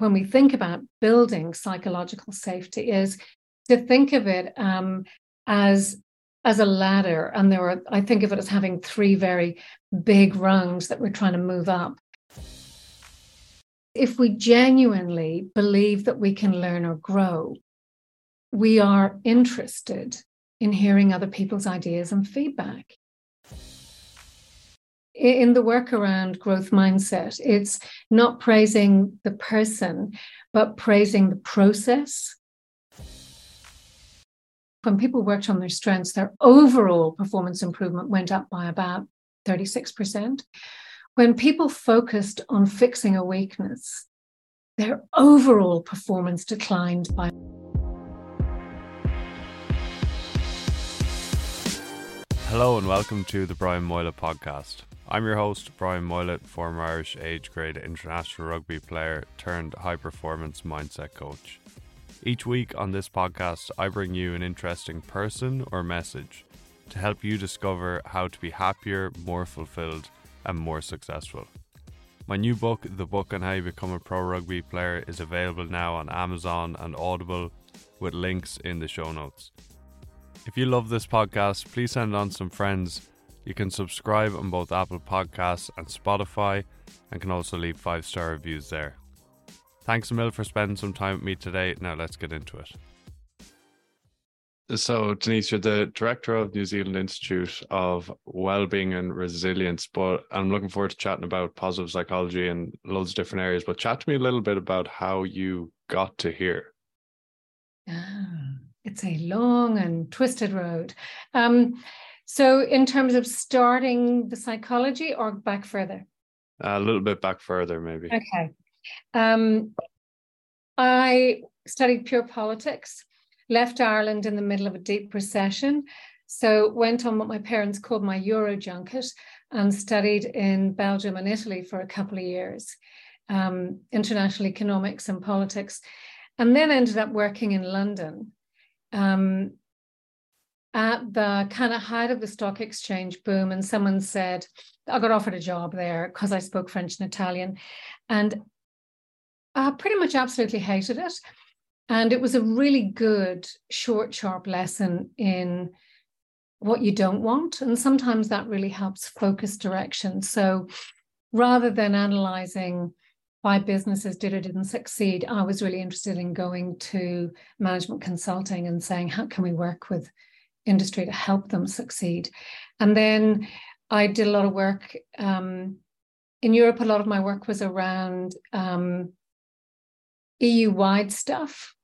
when we think about building psychological safety is to think of it um, as as a ladder. And there are i think of it as having three very big rungs that we're trying to move up. If we genuinely believe that we can learn or grow we are interested in hearing other people's ideas and feedback in the work around growth mindset, it's not praising the person, but praising the process. When people worked on their strengths, their overall performance improvement went up by about 36%. When people focused on fixing a weakness, their overall performance declined by. Hello and welcome to the Brian Moylett podcast. I'm your host, Brian Moylett, former Irish age grade international rugby player turned high performance mindset coach. Each week on this podcast, I bring you an interesting person or message to help you discover how to be happier, more fulfilled, and more successful. My new book, The Book on How You Become a Pro Rugby Player, is available now on Amazon and Audible with links in the show notes. If you love this podcast, please send on some friends you can subscribe on both Apple Podcasts and Spotify and can also leave five star reviews there. Thanks Emil, for spending some time with me today. Now let's get into it. So, Denise, you're the director of New Zealand Institute of Wellbeing and Resilience, but I'm looking forward to chatting about positive psychology and loads of different areas. But chat to me a little bit about how you got to here. Ah, it's a long and twisted road. Um, so, in terms of starting the psychology or back further? A little bit back further, maybe. Okay. Um, I studied pure politics, left Ireland in the middle of a deep recession. So, went on what my parents called my Euro junket and studied in Belgium and Italy for a couple of years, um, international economics and politics, and then ended up working in London. Um, at the kind of height of the stock exchange boom, and someone said, I got offered a job there because I spoke French and Italian. And I pretty much absolutely hated it. And it was a really good, short, sharp lesson in what you don't want. And sometimes that really helps focus direction. So rather than analyzing why businesses did or didn't succeed, I was really interested in going to management consulting and saying, how can we work with industry to help them succeed. And then I did a lot of work um, in Europe. A lot of my work was around um, EU wide stuff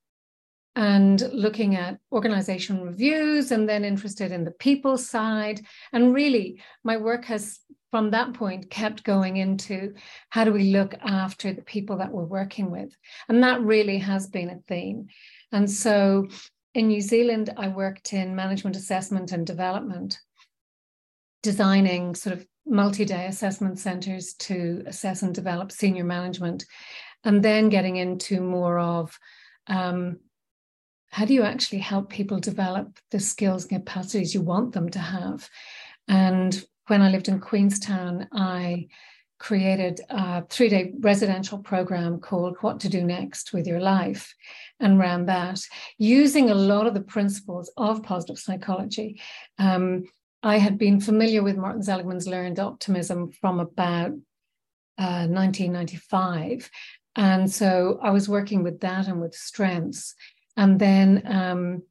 and looking at organization reviews and then interested in the people side. And really, my work has from that point kept going into how do we look after the people that we're working with and that really has been a theme and so in New Zealand, I worked in management assessment and development, designing sort of multi day assessment centers to assess and develop senior management, and then getting into more of um, how do you actually help people develop the skills and capacities you want them to have. And when I lived in Queenstown, I created a three day residential program called What to Do Next with Your Life and ran that using a lot of the principles of positive psychology. Um, I had been familiar with Martin Seligman's learned optimism from about uh, 1995. And so I was working with that and with strengths. And then um,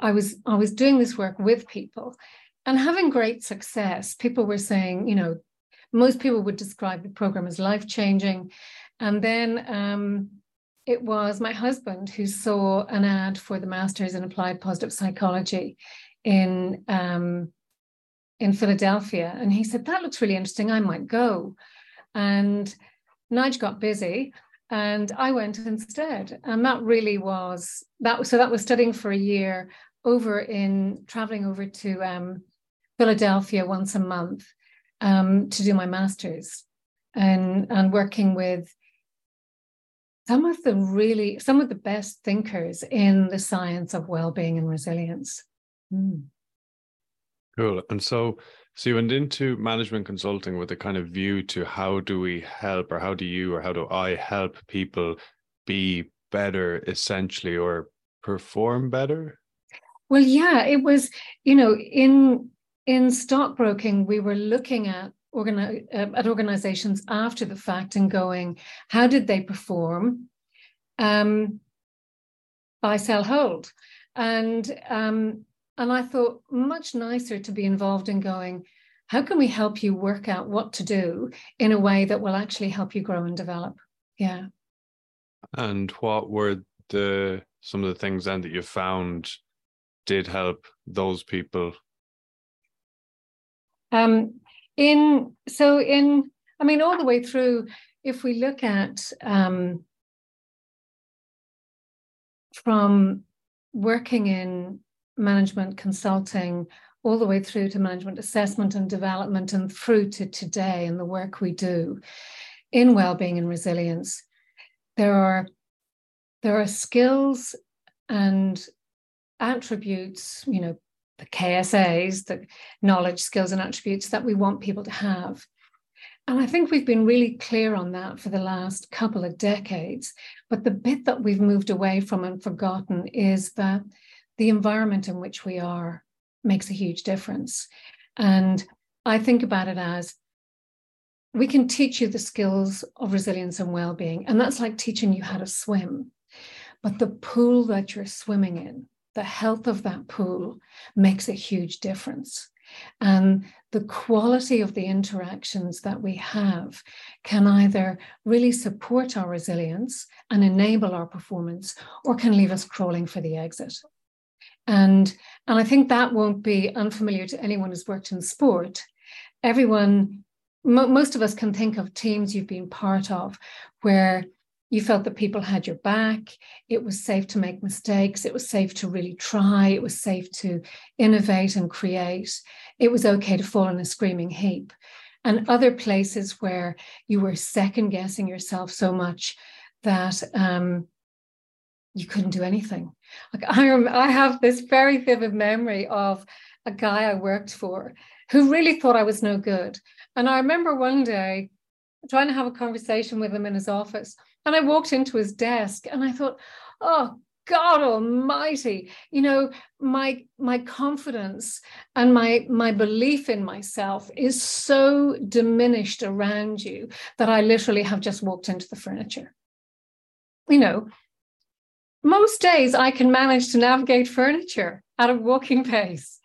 I was I was doing this work with people and having great success. People were saying, you know, most people would describe the program as life changing. And then um, it was my husband who saw an ad for the Masters in Applied Positive Psychology in um, in Philadelphia, and he said that looks really interesting. I might go. And Nige got busy, and I went instead. And that really was that. So that was studying for a year over in traveling over to um, Philadelphia once a month um, to do my master's and and working with some of the really some of the best thinkers in the science of well-being and resilience. Mm. Cool. And so So you went into management consulting with a kind of view to how do we help, or how do you, or how do I help people be better, essentially, or perform better? Well, yeah, it was. You know, in in stockbroking, we were looking at organi- uh, at organizations after the fact and going, how did they perform? Um, buy, sell, hold, and um, and I thought much nicer to be involved in going, how can we help you work out what to do in a way that will actually help you grow and develop? Yeah. And what were the some of the things then that you found did help those people? Um, in so in I mean all the way through, if we look at um, from working in management consulting all the way through to management assessment and development and through to today and the work we do in well-being and resilience there are there are skills and attributes you know the ksas the knowledge skills and attributes that we want people to have and I think we've been really clear on that for the last couple of decades. But the bit that we've moved away from and forgotten is that the environment in which we are makes a huge difference. And I think about it as we can teach you the skills of resilience and well being. And that's like teaching you how to swim. But the pool that you're swimming in, the health of that pool makes a huge difference. And the quality of the interactions that we have can either really support our resilience and enable our performance or can leave us crawling for the exit. And, and I think that won't be unfamiliar to anyone who's worked in sport. Everyone, mo- most of us can think of teams you've been part of where you felt that people had your back. It was safe to make mistakes. It was safe to really try. It was safe to innovate and create. It was okay to fall in a screaming heap. And other places where you were second guessing yourself so much that um, you couldn't do anything. Like I, rem- I have this very vivid memory of a guy I worked for who really thought I was no good. And I remember one day trying to have a conversation with him in his office, and I walked into his desk and I thought, oh God Almighty, you know, my my confidence and my my belief in myself is so diminished around you that I literally have just walked into the furniture. You know, most days I can manage to navigate furniture at a walking pace.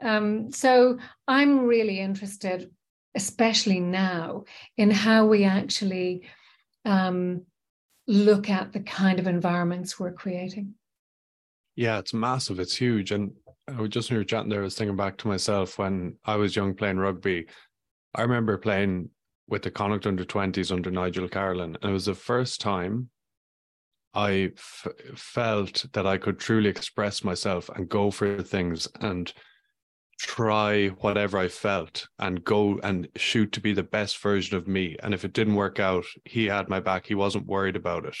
Um, so I'm really interested, especially now, in how we actually um, look at the kind of environments we're creating. Yeah, it's massive. It's huge. And I was just when you were chatting there, I was thinking back to myself when I was young playing rugby. I remember playing with the Connacht under 20s under Nigel Carolan. And it was the first time I f- felt that I could truly express myself and go for things and try whatever I felt and go and shoot to be the best version of me. And if it didn't work out, he had my back. He wasn't worried about it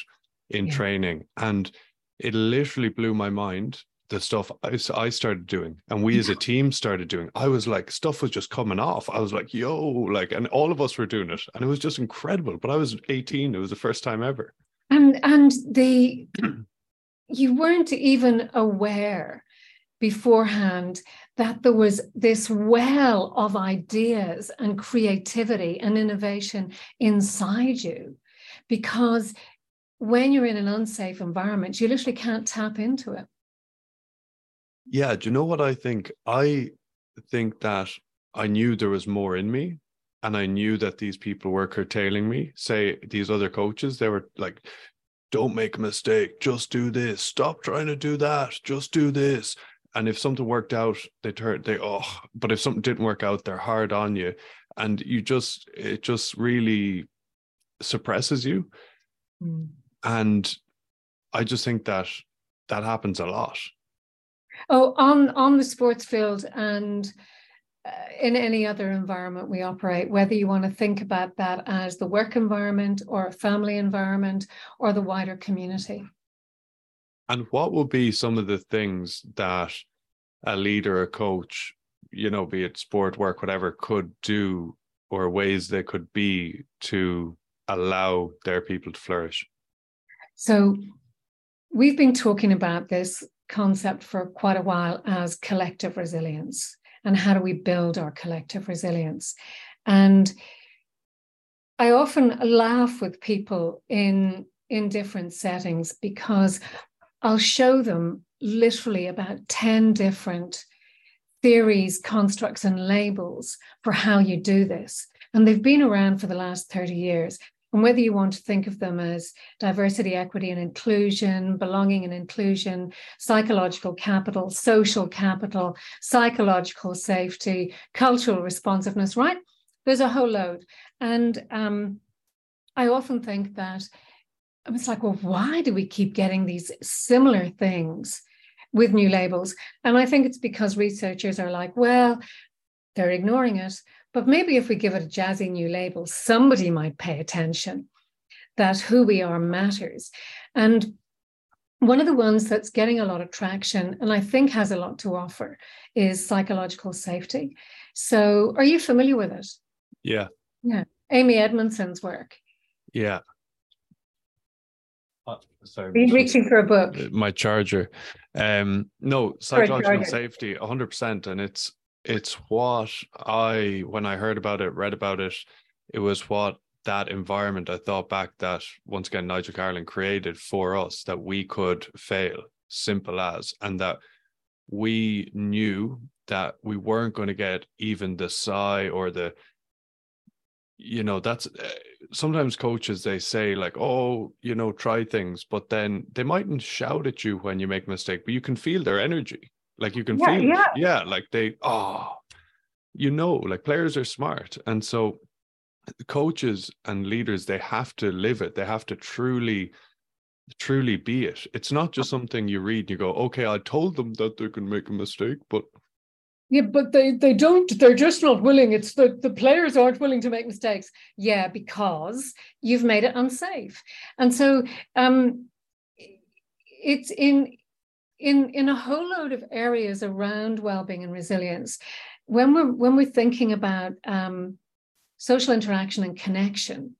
in yeah. training. And it literally blew my mind the stuff I, I started doing and we as a team started doing. I was like, stuff was just coming off. I was like, yo, like, and all of us were doing it. And it was just incredible. But I was 18. It was the first time ever and and the you weren't even aware beforehand that there was this well of ideas and creativity and innovation inside you because when you're in an unsafe environment you literally can't tap into it yeah do you know what i think i think that i knew there was more in me and I knew that these people were curtailing me. Say these other coaches, they were like, "Don't make a mistake. Just do this. Stop trying to do that. Just do this." And if something worked out, they turn they oh, but if something didn't work out, they're hard on you, and you just it just really suppresses you. Mm. And I just think that that happens a lot. Oh, on on the sports field and uh, in any other environment we operate, whether you want to think about that as the work environment or a family environment or the wider community. And what will be some of the things that a leader, a coach you know, be it sport, work, whatever, could do or ways they could be to allow their people to flourish? So we've been talking about this concept for quite a while as collective resilience and how do we build our collective resilience and i often laugh with people in in different settings because i'll show them literally about 10 different theories constructs and labels for how you do this and they've been around for the last 30 years and whether you want to think of them as diversity, equity, and inclusion, belonging and inclusion, psychological capital, social capital, psychological safety, cultural responsiveness, right? There's a whole load. And um, I often think that it's like, well, why do we keep getting these similar things with new labels? And I think it's because researchers are like, well, they're ignoring it. But maybe if we give it a jazzy new label, somebody might pay attention that who we are matters. And one of the ones that's getting a lot of traction and I think has a lot to offer is psychological safety. So, are you familiar with it? Yeah. Yeah. Amy Edmondson's work. Yeah. Uh, sorry. Are you reaching for a book? My charger. Um, no, psychological safety, 100%. And it's it's what I when I heard about it, read about it, it was what that environment I thought back that once again Nigel Carolan created for us that we could fail, simple as, and that we knew that we weren't going to get even the sigh or the you know that's eh, sometimes coaches they say like oh you know try things but then they mightn't shout at you when you make a mistake but you can feel their energy like you can yeah, feel, yeah. yeah, like they, oh, you know, like players are smart, and so coaches and leaders they have to live it. They have to truly, truly be it. It's not just something you read and you go, okay, I told them that they can make a mistake, but yeah, but they they don't. They're just not willing. It's the the players aren't willing to make mistakes. Yeah, because you've made it unsafe, and so um, it's in in in a whole load of areas around well-being and resilience when we're when we're thinking about um, social interaction and connection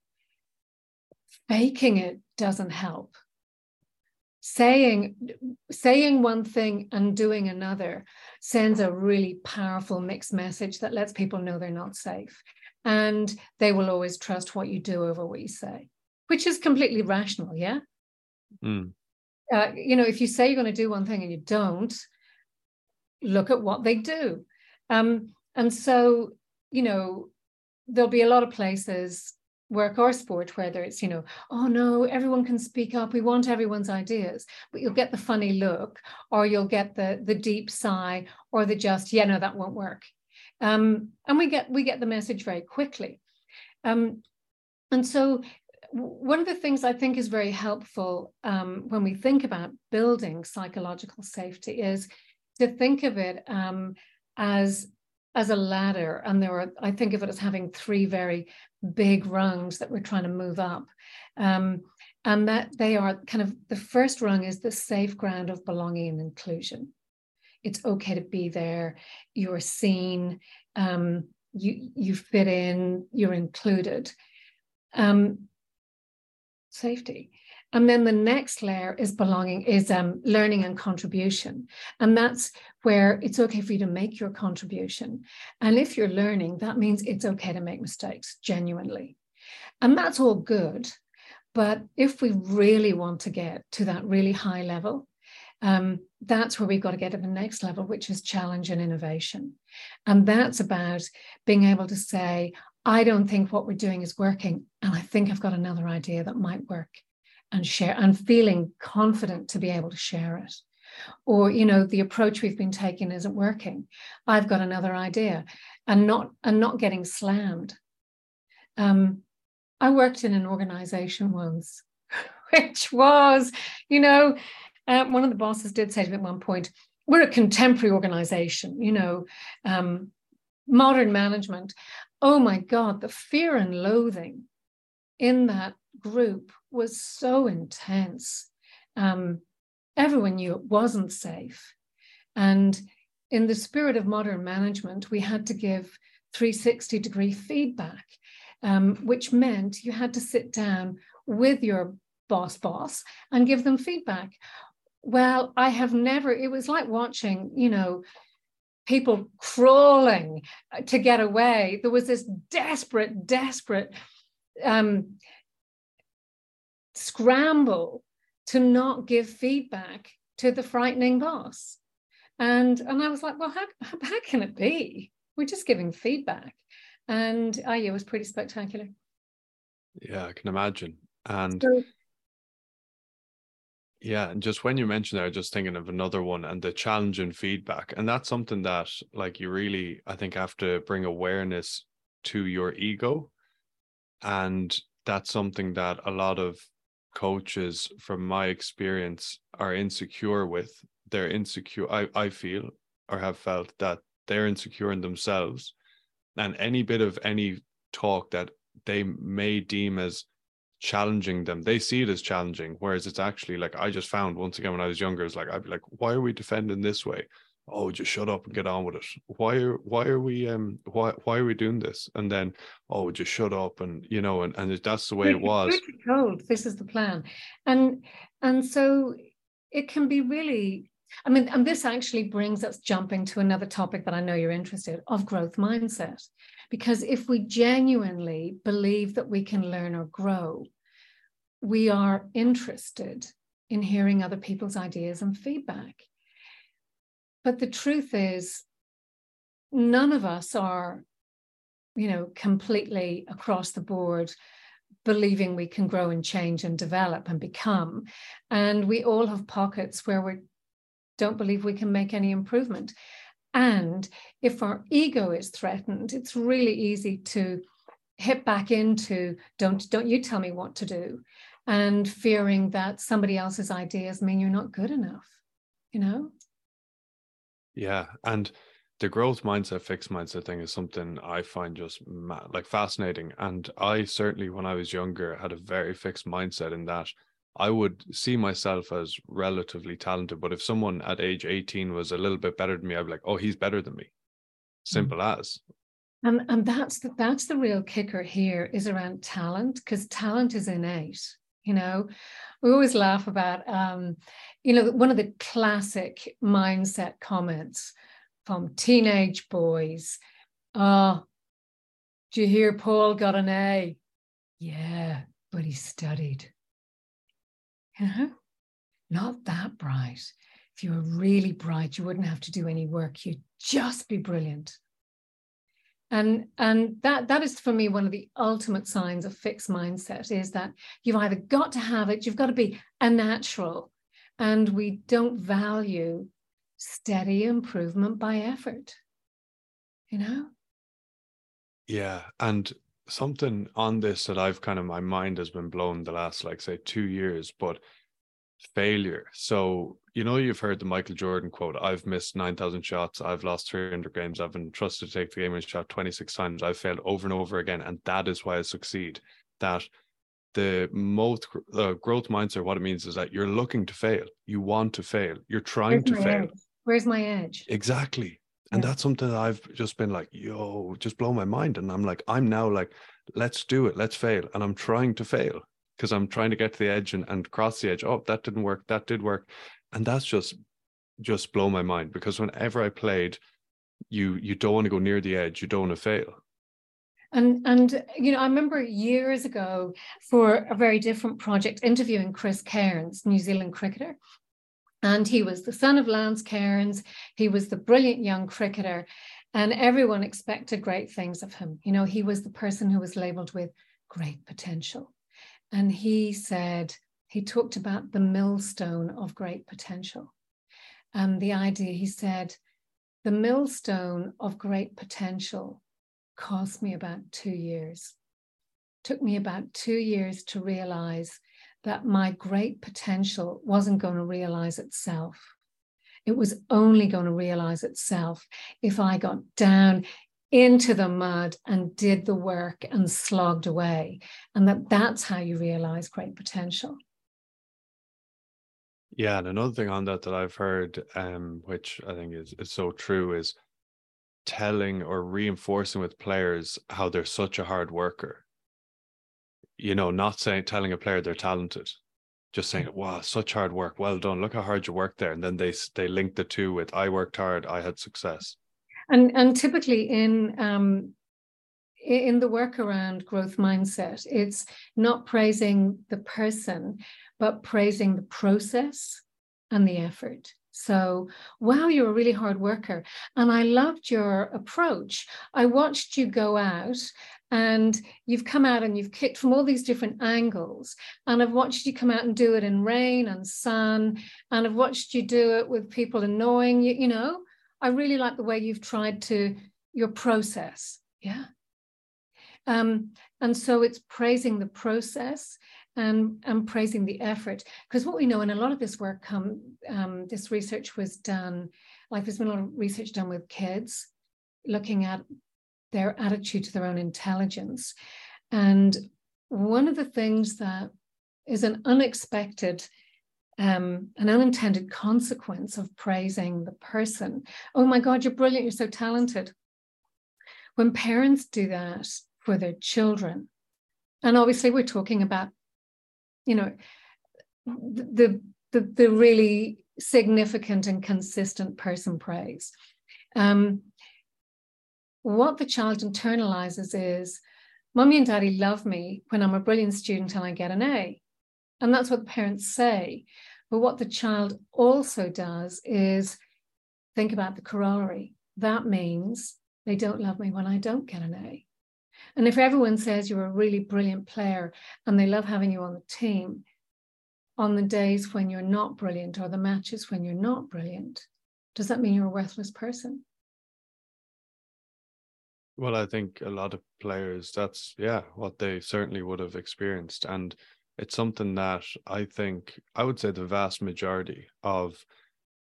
faking it doesn't help saying saying one thing and doing another sends a really powerful mixed message that lets people know they're not safe. And they will always trust what you do over what you say which is completely rational yeah? Mm uh, you know, if you say you're going to do one thing and you don't, look at what they do. Um, and so, you know, there'll be a lot of places, work or sport, whether it's, you know, oh no, everyone can speak up. We want everyone's ideas, but you'll get the funny look, or you'll get the the deep sigh, or the just, yeah, no, that won't work. Um, and we get we get the message very quickly. Um, and so one of the things I think is very helpful um, when we think about building psychological safety is to think of it um, as as a ladder, and there are I think of it as having three very big rungs that we're trying to move up, um, and that they are kind of the first rung is the safe ground of belonging and inclusion. It's okay to be there. You're seen. Um, you you fit in. You're included. Um, safety. And then the next layer is belonging, is um, learning and contribution. And that's where it's okay for you to make your contribution. And if you're learning, that means it's okay to make mistakes genuinely. And that's all good. But if we really want to get to that really high level, um, that's where we've got to get to the next level, which is challenge and innovation. And that's about being able to say, I don't think what we're doing is working. And I think I've got another idea that might work and share and feeling confident to be able to share it. Or, you know, the approach we've been taking isn't working. I've got another idea and not and not getting slammed. Um, I worked in an organization once, which was, you know, uh, one of the bosses did say to me at one point, we're a contemporary organization, you know, um, modern management oh my God, the fear and loathing in that group was so intense. Um, everyone knew it wasn't safe. And in the spirit of modern management, we had to give 360 degree feedback, um, which meant you had to sit down with your boss boss and give them feedback. Well, I have never, it was like watching, you know, people crawling to get away. There was this desperate, desperate um, scramble to not give feedback to the frightening boss. And, and I was like, well, how, how can it be? We're just giving feedback. And oh, yeah, it was pretty spectacular. Yeah, I can imagine. And so, yeah, and just when you mentioned that there, just thinking of another one and the challenge and feedback. And that's something that like you really, I think, have to bring awareness to your ego. And that's something that a lot of coaches, from my experience, are insecure with. They're insecure, I, I feel, or have felt that they're insecure in themselves. And any bit of any talk that they may deem as challenging them. They see it as challenging, whereas it's actually like I just found once again when I was younger, it's like I'd be like, why are we defending this way? Oh, just shut up and get on with it. Why are why are we um why why are we doing this? And then oh, just shut up and you know and and that's the way it was. Told this is the plan, and and so it can be really. I mean, and this actually brings us jumping to another topic that I know you're interested of growth mindset. Because if we genuinely believe that we can learn or grow, we are interested in hearing other people's ideas and feedback. But the truth is, none of us are, you know, completely across the board believing we can grow and change and develop and become. And we all have pockets where we don't believe we can make any improvement. And if our ego is threatened, it's really easy to hit back into don't don't you tell me what to do and fearing that somebody else's ideas mean you're not good enough you know yeah and the growth mindset fixed mindset thing is something i find just like fascinating and i certainly when i was younger had a very fixed mindset in that I would see myself as relatively talented, but if someone at age 18 was a little bit better than me, I'd be like, oh, he's better than me. Mm. Simple mm. as. And, and that's the, that's the real kicker here is around talent because talent is innate. You know, we always laugh about, um, you know, one of the classic mindset comments from teenage boys. Oh, do you hear Paul got an A? Yeah, but he studied. You know, not that bright. If you were really bright, you wouldn't have to do any work. You'd just be brilliant. And, and that, that is for me one of the ultimate signs of fixed mindset is that you've either got to have it, you've got to be a natural, and we don't value steady improvement by effort. You know? Yeah. And something on this that I've kind of my mind has been blown the last like say two years, but failure. So you know you've heard the Michael Jordan quote: "I've missed nine thousand shots. I've lost three hundred games. I've been trusted to take the game and shot twenty six times. I've failed over and over again, and that is why I succeed." That the most uh, growth mindset, what it means is that you're looking to fail. You want to fail. You're trying Where's to fail. Edge? Where's my edge? Exactly. And yeah. that's something that I've just been like, yo, just blow my mind. And I'm like, I'm now like, let's do it, let's fail. And I'm trying to fail because I'm trying to get to the edge and, and cross the edge. Oh, that didn't work. That did work. And that's just just blow my mind because whenever I played, you you don't want to go near the edge. You don't want to fail. And and you know, I remember years ago for a very different project interviewing Chris Cairns, New Zealand cricketer. And he was the son of Lance Cairns. He was the brilliant young cricketer, and everyone expected great things of him. You know, he was the person who was labeled with great potential. And he said, he talked about the millstone of great potential. And the idea, he said, the millstone of great potential cost me about two years. Took me about two years to realize that my great potential wasn't going to realize itself. It was only going to realize itself if I got down into the mud and did the work and slogged away. And that that's how you realize great potential. Yeah, and another thing on that that I've heard, um, which I think is is so true, is telling or reinforcing with players how they're such a hard worker. You know, not saying telling a player they're talented, just saying, "Wow, such hard work, well done. Look how hard you worked there," and then they they link the two with, "I worked hard, I had success." And and typically in um, in the work around growth mindset, it's not praising the person, but praising the process and the effort. So, wow, you're a really hard worker. And I loved your approach. I watched you go out and you've come out and you've kicked from all these different angles. And I've watched you come out and do it in rain and sun. And I've watched you do it with people annoying you. You know, I really like the way you've tried to, your process. Yeah. Um, and so it's praising the process and, and praising the effort. Because what we know, and a lot of this work, come, um, this research was done, like there's been a lot of research done with kids, looking at their attitude to their own intelligence. And one of the things that is an unexpected, um, an unintended consequence of praising the person. Oh my God, you're brilliant, you're so talented. When parents do that for their children, and obviously we're talking about you know the the, the really significant and consistent person praise. Um, what the child internalizes is mommy and daddy love me when i'm a brilliant student and i get an a. And that's what the parents say. But what the child also does is think about the corollary. That means they don't love me when i don't get an a and if everyone says you're a really brilliant player and they love having you on the team, on the days when you're not brilliant or the matches when you're not brilliant, does that mean you're a worthless person? Well, I think a lot of players, that's, yeah, what they certainly would have experienced. And it's something that I think, I would say the vast majority of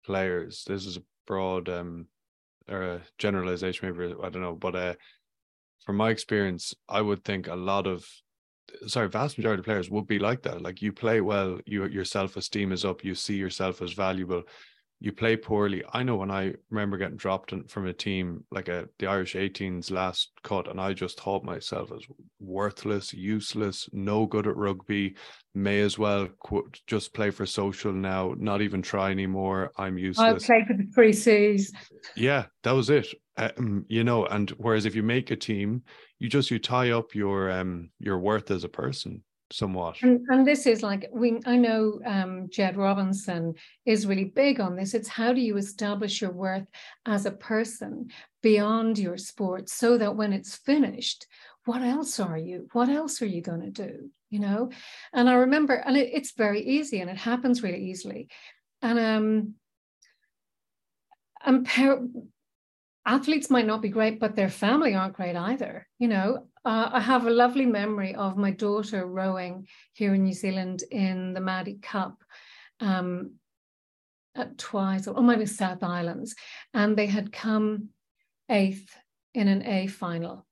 players, this is a broad um, or a generalization, maybe, I don't know, but uh, from my experience, I would think a lot of sorry, vast majority of players would be like that. Like you play well, you your self esteem is up, you see yourself as valuable. You play poorly. I know when I remember getting dropped from a team like a the Irish 18s last cut, and I just thought myself as worthless, useless, no good at rugby. May as well just play for social now, not even try anymore. I'm useless. I play for the three C's. Yeah, that was it um, you know and whereas if you make a team you just you tie up your um your worth as a person somewhat and, and this is like we i know um, jed robinson is really big on this. It's how do you establish your worth as a person beyond your sport so that when it's finished what else are you what else are you going to do you know? And i remember and it, it's very easy and it happens really easily. And um and par- athletes might not be great, but their family aren't great either. You know, uh, I have a lovely memory of my daughter rowing here in New Zealand in the Maadi Cup um, at Twizel, or maybe South Islands, and they had come eighth in an A final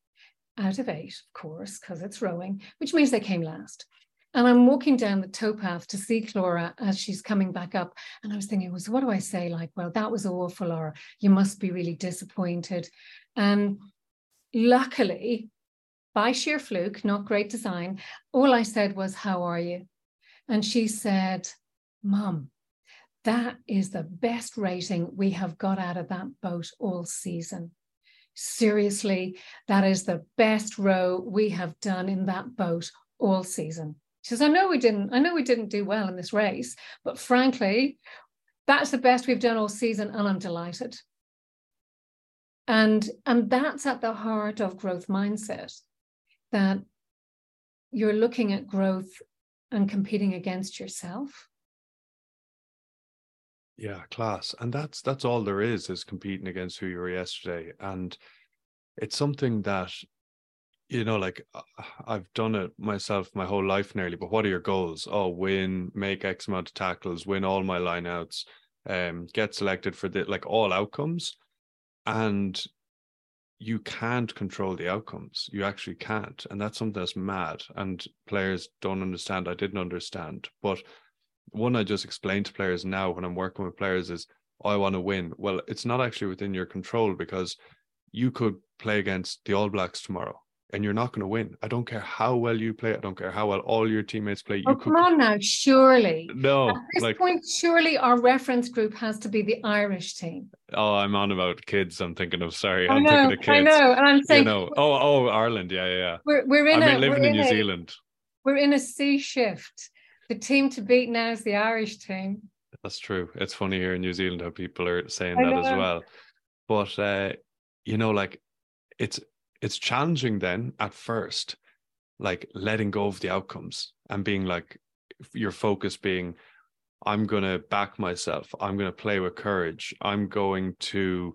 out of eight, of course, because it's rowing, which means they came last. And I'm walking down the towpath to see Clora as she's coming back up. And I was thinking, well, so what do I say? Like, well, that was awful, or you must be really disappointed. And luckily, by sheer fluke, not great design, all I said was, How are you? And she said, Mom, that is the best rating we have got out of that boat all season. Seriously, that is the best row we have done in that boat all season. She says, I know we didn't, I know we didn't do well in this race, but frankly, that's the best we've done all season, and I'm delighted. And, and that's at the heart of growth mindset that you're looking at growth and competing against yourself. Yeah, class. And that's that's all there is is competing against who you were yesterday. And it's something that you know, like uh, I've done it myself my whole life nearly, but what are your goals? Oh, win, make X amount of tackles, win all my lineouts, um, get selected for the like all outcomes. And you can't control the outcomes. You actually can't. And that's something that's mad. And players don't understand. I didn't understand. But one I just explained to players now when I'm working with players is I want to win. Well, it's not actually within your control because you could play against the All Blacks tomorrow and you're not going to win. I don't care how well you play. I don't care how well all your teammates play. You oh, could... come on now, surely. No, at this like... point, surely our reference group has to be the Irish team. Oh, I'm on about kids. I'm thinking of sorry. I I'm know, thinking of kids. I know, and I'm saying, you know, oh, oh, Ireland. Yeah, yeah, yeah. We're we're in. I a, mean, living in New a, Zealand. We're in a sea shift. The team to beat now is the Irish team. That's true. It's funny here in New Zealand how people are saying I that as well. But uh, you know, like it's it's challenging then at first, like letting go of the outcomes and being like your focus being, I'm gonna back myself, I'm gonna play with courage, I'm going to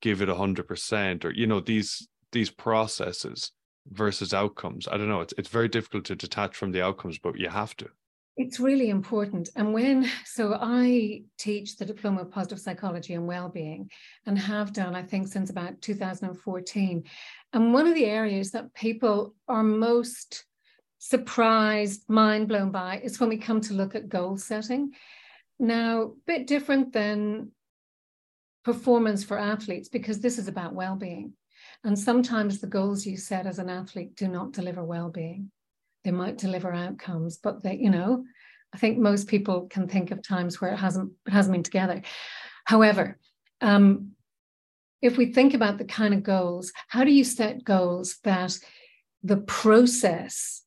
give it a hundred percent, or you know, these these processes versus outcomes. I don't know. It's it's very difficult to detach from the outcomes, but you have to. It's really important. And when, so I teach the Diploma of Positive Psychology and Wellbeing and have done, I think, since about 2014. And one of the areas that people are most surprised, mind blown by is when we come to look at goal setting. Now, a bit different than performance for athletes because this is about well-being. And sometimes the goals you set as an athlete do not deliver well-being they might deliver outcomes but they you know i think most people can think of times where it hasn't it hasn't been together. However um, if we think about the kind of goals how do you set goals that the process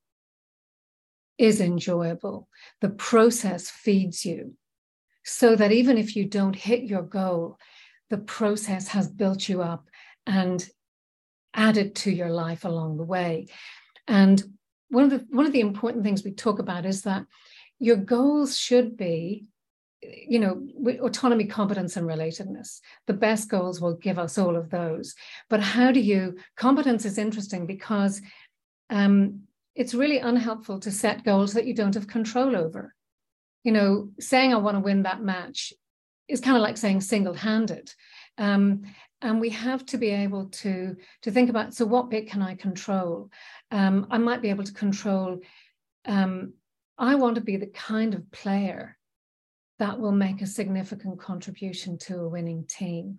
is enjoyable? The process feeds you. So that even if you don't hit your goal the process has built you up and added to your life along the way. And one of the one of the important things we talk about is that your goals should be you know autonomy competence and relatedness. The best goals will give us all of those. But how do you competence is interesting because um, it's really unhelpful to set goals that you don't have control over. You know saying i want to win that match is kind of like saying single-handed. Um, and we have to be able to to think about so what bit can i control? Um, i might be able to control um, i want to be the kind of player that will make a significant contribution to a winning team.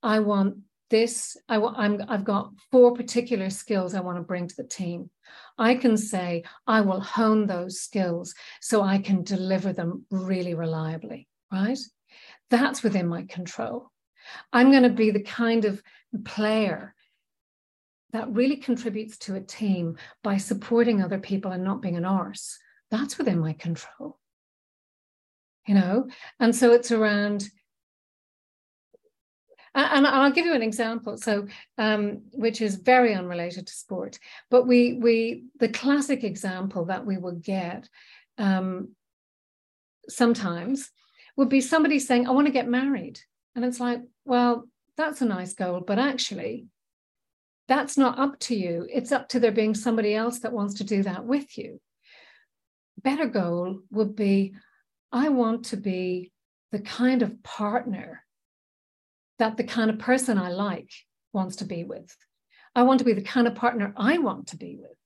I want this I, I'm, i've got four particular skills i want to bring to the team. I can say i will hone those skills so i can deliver them really reliably right? That's within my control I'm going to be the kind of player that really contributes to a team by supporting other people and not being an arse. That's within my control. You know, and so it's around. And I'll give you an example, so um, which is very unrelated to sport. But we we the classic example that we would get um, sometimes would be somebody saying, "I want to get married," and it's like, well, that's a nice goal, but actually, that's not up to you. It's up to there being somebody else that wants to do that with you. Better goal would be I want to be the kind of partner that the kind of person I like wants to be with. I want to be the kind of partner I want to be with.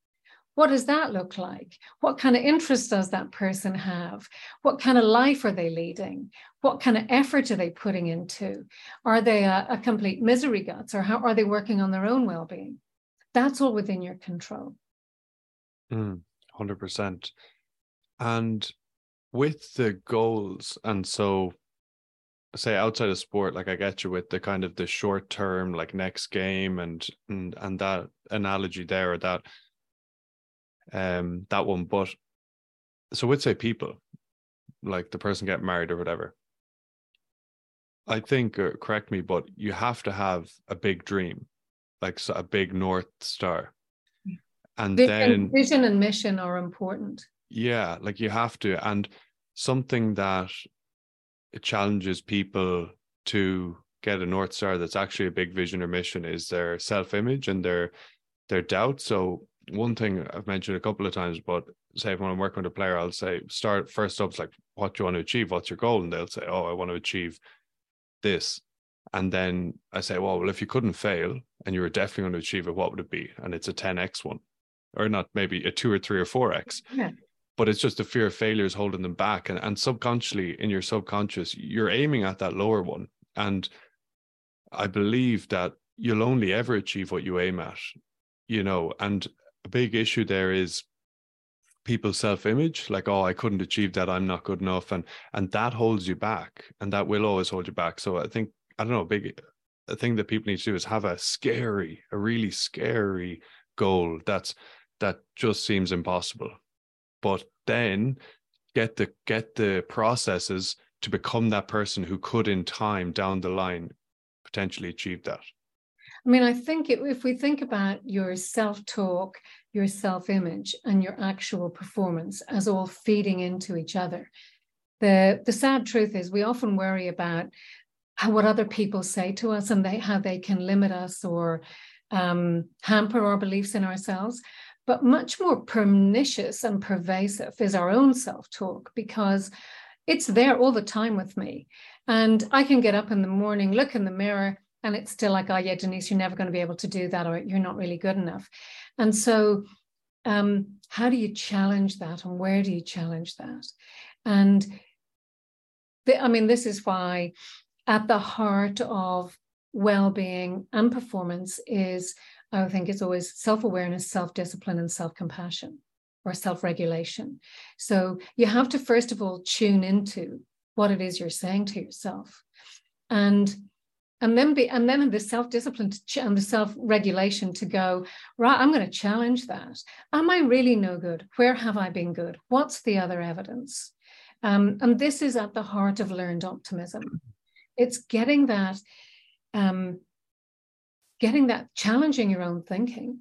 What does that look like? What kind of interest does that person have? What kind of life are they leading? What kind of effort are they putting into? Are they a, a complete misery guts or how are they working on their own well-being? That's all within your control. Mm, 100%. And with the goals, and so say outside of sport, like I get you with the kind of the short term, like next game and and and that analogy there, that um that one but so we'd say people like the person get married or whatever i think uh, correct me but you have to have a big dream like so a big north star. And vision, then vision and mission are important. Yeah like you have to and something that it challenges people to get a north star that's actually a big vision or mission is their self-image and their their doubt. So one thing I've mentioned a couple of times, but say when I'm working with a player, I'll say start first up, like what do you want to achieve? What's your goal? And they'll say, Oh, I want to achieve this. And then I say, well, well, if you couldn't fail and you were definitely going to achieve it, what would it be? And it's a 10x one, or not maybe a two or three or four X. Yeah. but it's just the fear of failure is holding them back and, and subconsciously in your subconscious you're aiming at that lower one and i believe that you'll only ever achieve what you aim at you know and a big issue there is people's self-image like oh i couldn't achieve that i'm not good enough and and that holds you back and that will always hold you back. So i think i don't know big a thing that people need to do is have a scary a really scary goal that's that just seems impossible. But then get the get the processes to become that person who could in time down the line potentially achieve that I mean, I think it, if we think about your self talk, your self image, and your actual performance as all feeding into each other, the, the sad truth is we often worry about how, what other people say to us and they, how they can limit us or um, hamper our beliefs in ourselves. But much more pernicious and pervasive is our own self talk because it's there all the time with me. And I can get up in the morning, look in the mirror, and it's still like, oh yeah, Denise, you're never going to be able to do that, or you're not really good enough. And so, um, how do you challenge that, and where do you challenge that? And the, I mean, this is why at the heart of well-being and performance is, I think, it's always self-awareness, self-discipline, and self-compassion or self-regulation. So you have to first of all tune into what it is you're saying to yourself, and and then be and then the self-discipline ch- and the self-regulation to go right i'm going to challenge that. Am i really no good? Where have i been good? What's the other evidence? Um, and this is at the heart of learned optimism. It's getting that um, getting that challenging your own thinking.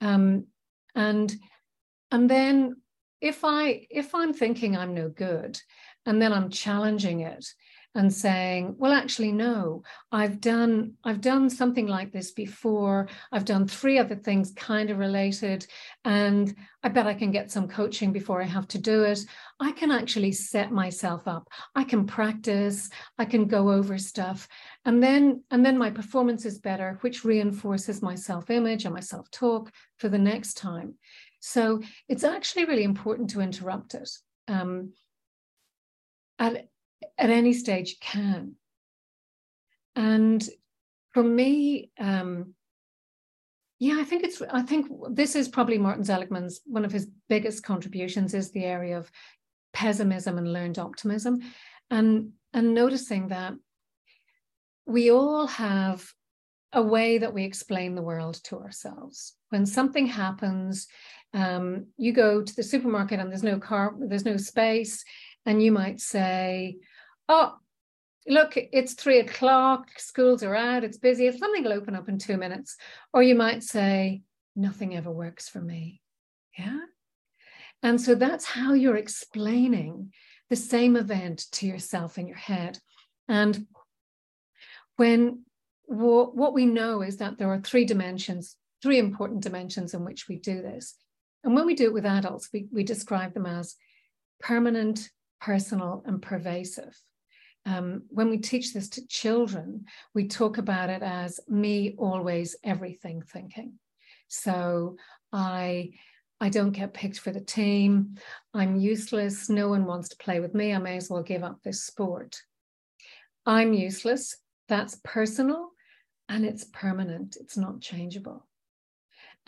Um, and and then if i if i'm thinking i'm no good and then i'm challenging it and saying well actually no. I've done i've done something like this before. I've done three other things kind of related and i bet i can get some coaching before i have to do it. I can actually set myself up. I can practice. I can go over stuff. And then and then my performance is better which reinforces my self-image and my self-talk for the next time. So it's actually really important to interrupt it um, at, at any stage can. And for me, um, yeah, I think it's. I think this is probably Martin Seligman's one of his biggest contributions is the area of pessimism and learned optimism, and and noticing that we all have a way that we explain the world to ourselves. When something happens, um, you go to the supermarket and there's no car, there's no space, and you might say, oh, look, it's three o'clock, schools are out, it's busy, something will open up in two minutes. Or you might say, nothing ever works for me. Yeah. And so that's how you're explaining the same event to yourself in your head. And when what we know is that there are three dimensions, three important dimensions in which we do this. And when we do it with adults, we, we describe them as permanent, personal, and pervasive um, when we teach this to children, we talk about it as me always everything thinking. So I I don't get picked for the team. I'm useless. No one wants to play with me. I may as well give up this sport. I'm useless. That's personal and it's permanent. It's not changeable.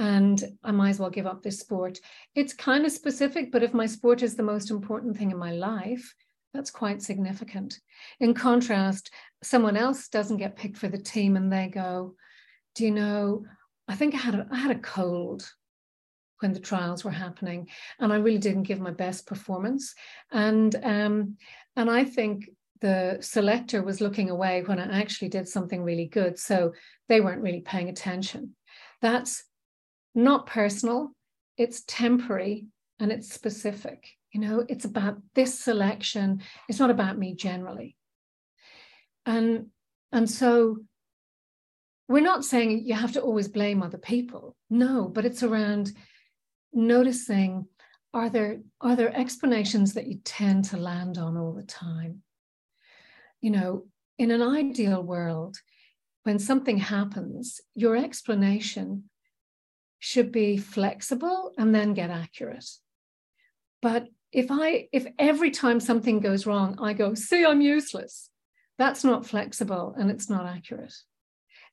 And I might as well give up this sport. It's kind of specific, but if my sport is the most important thing in my life, that's quite significant. In contrast, someone else doesn't get picked for the team and they go, Do you know, I think I had a, I had a cold when the trials were happening and I really didn't give my best performance. And, um, and I think the selector was looking away when I actually did something really good. So they weren't really paying attention. That's not personal, it's temporary and it's specific. You know, it's about this selection. It's not about me generally. And, and so we're not saying you have to always blame other people. No, but it's around noticing are there are there explanations that you tend to land on all the time? You know, in an ideal world, when something happens, your explanation should be flexible and then get accurate But if I if every time something goes wrong, I go, see, I'm useless, that's not flexible and it's not accurate.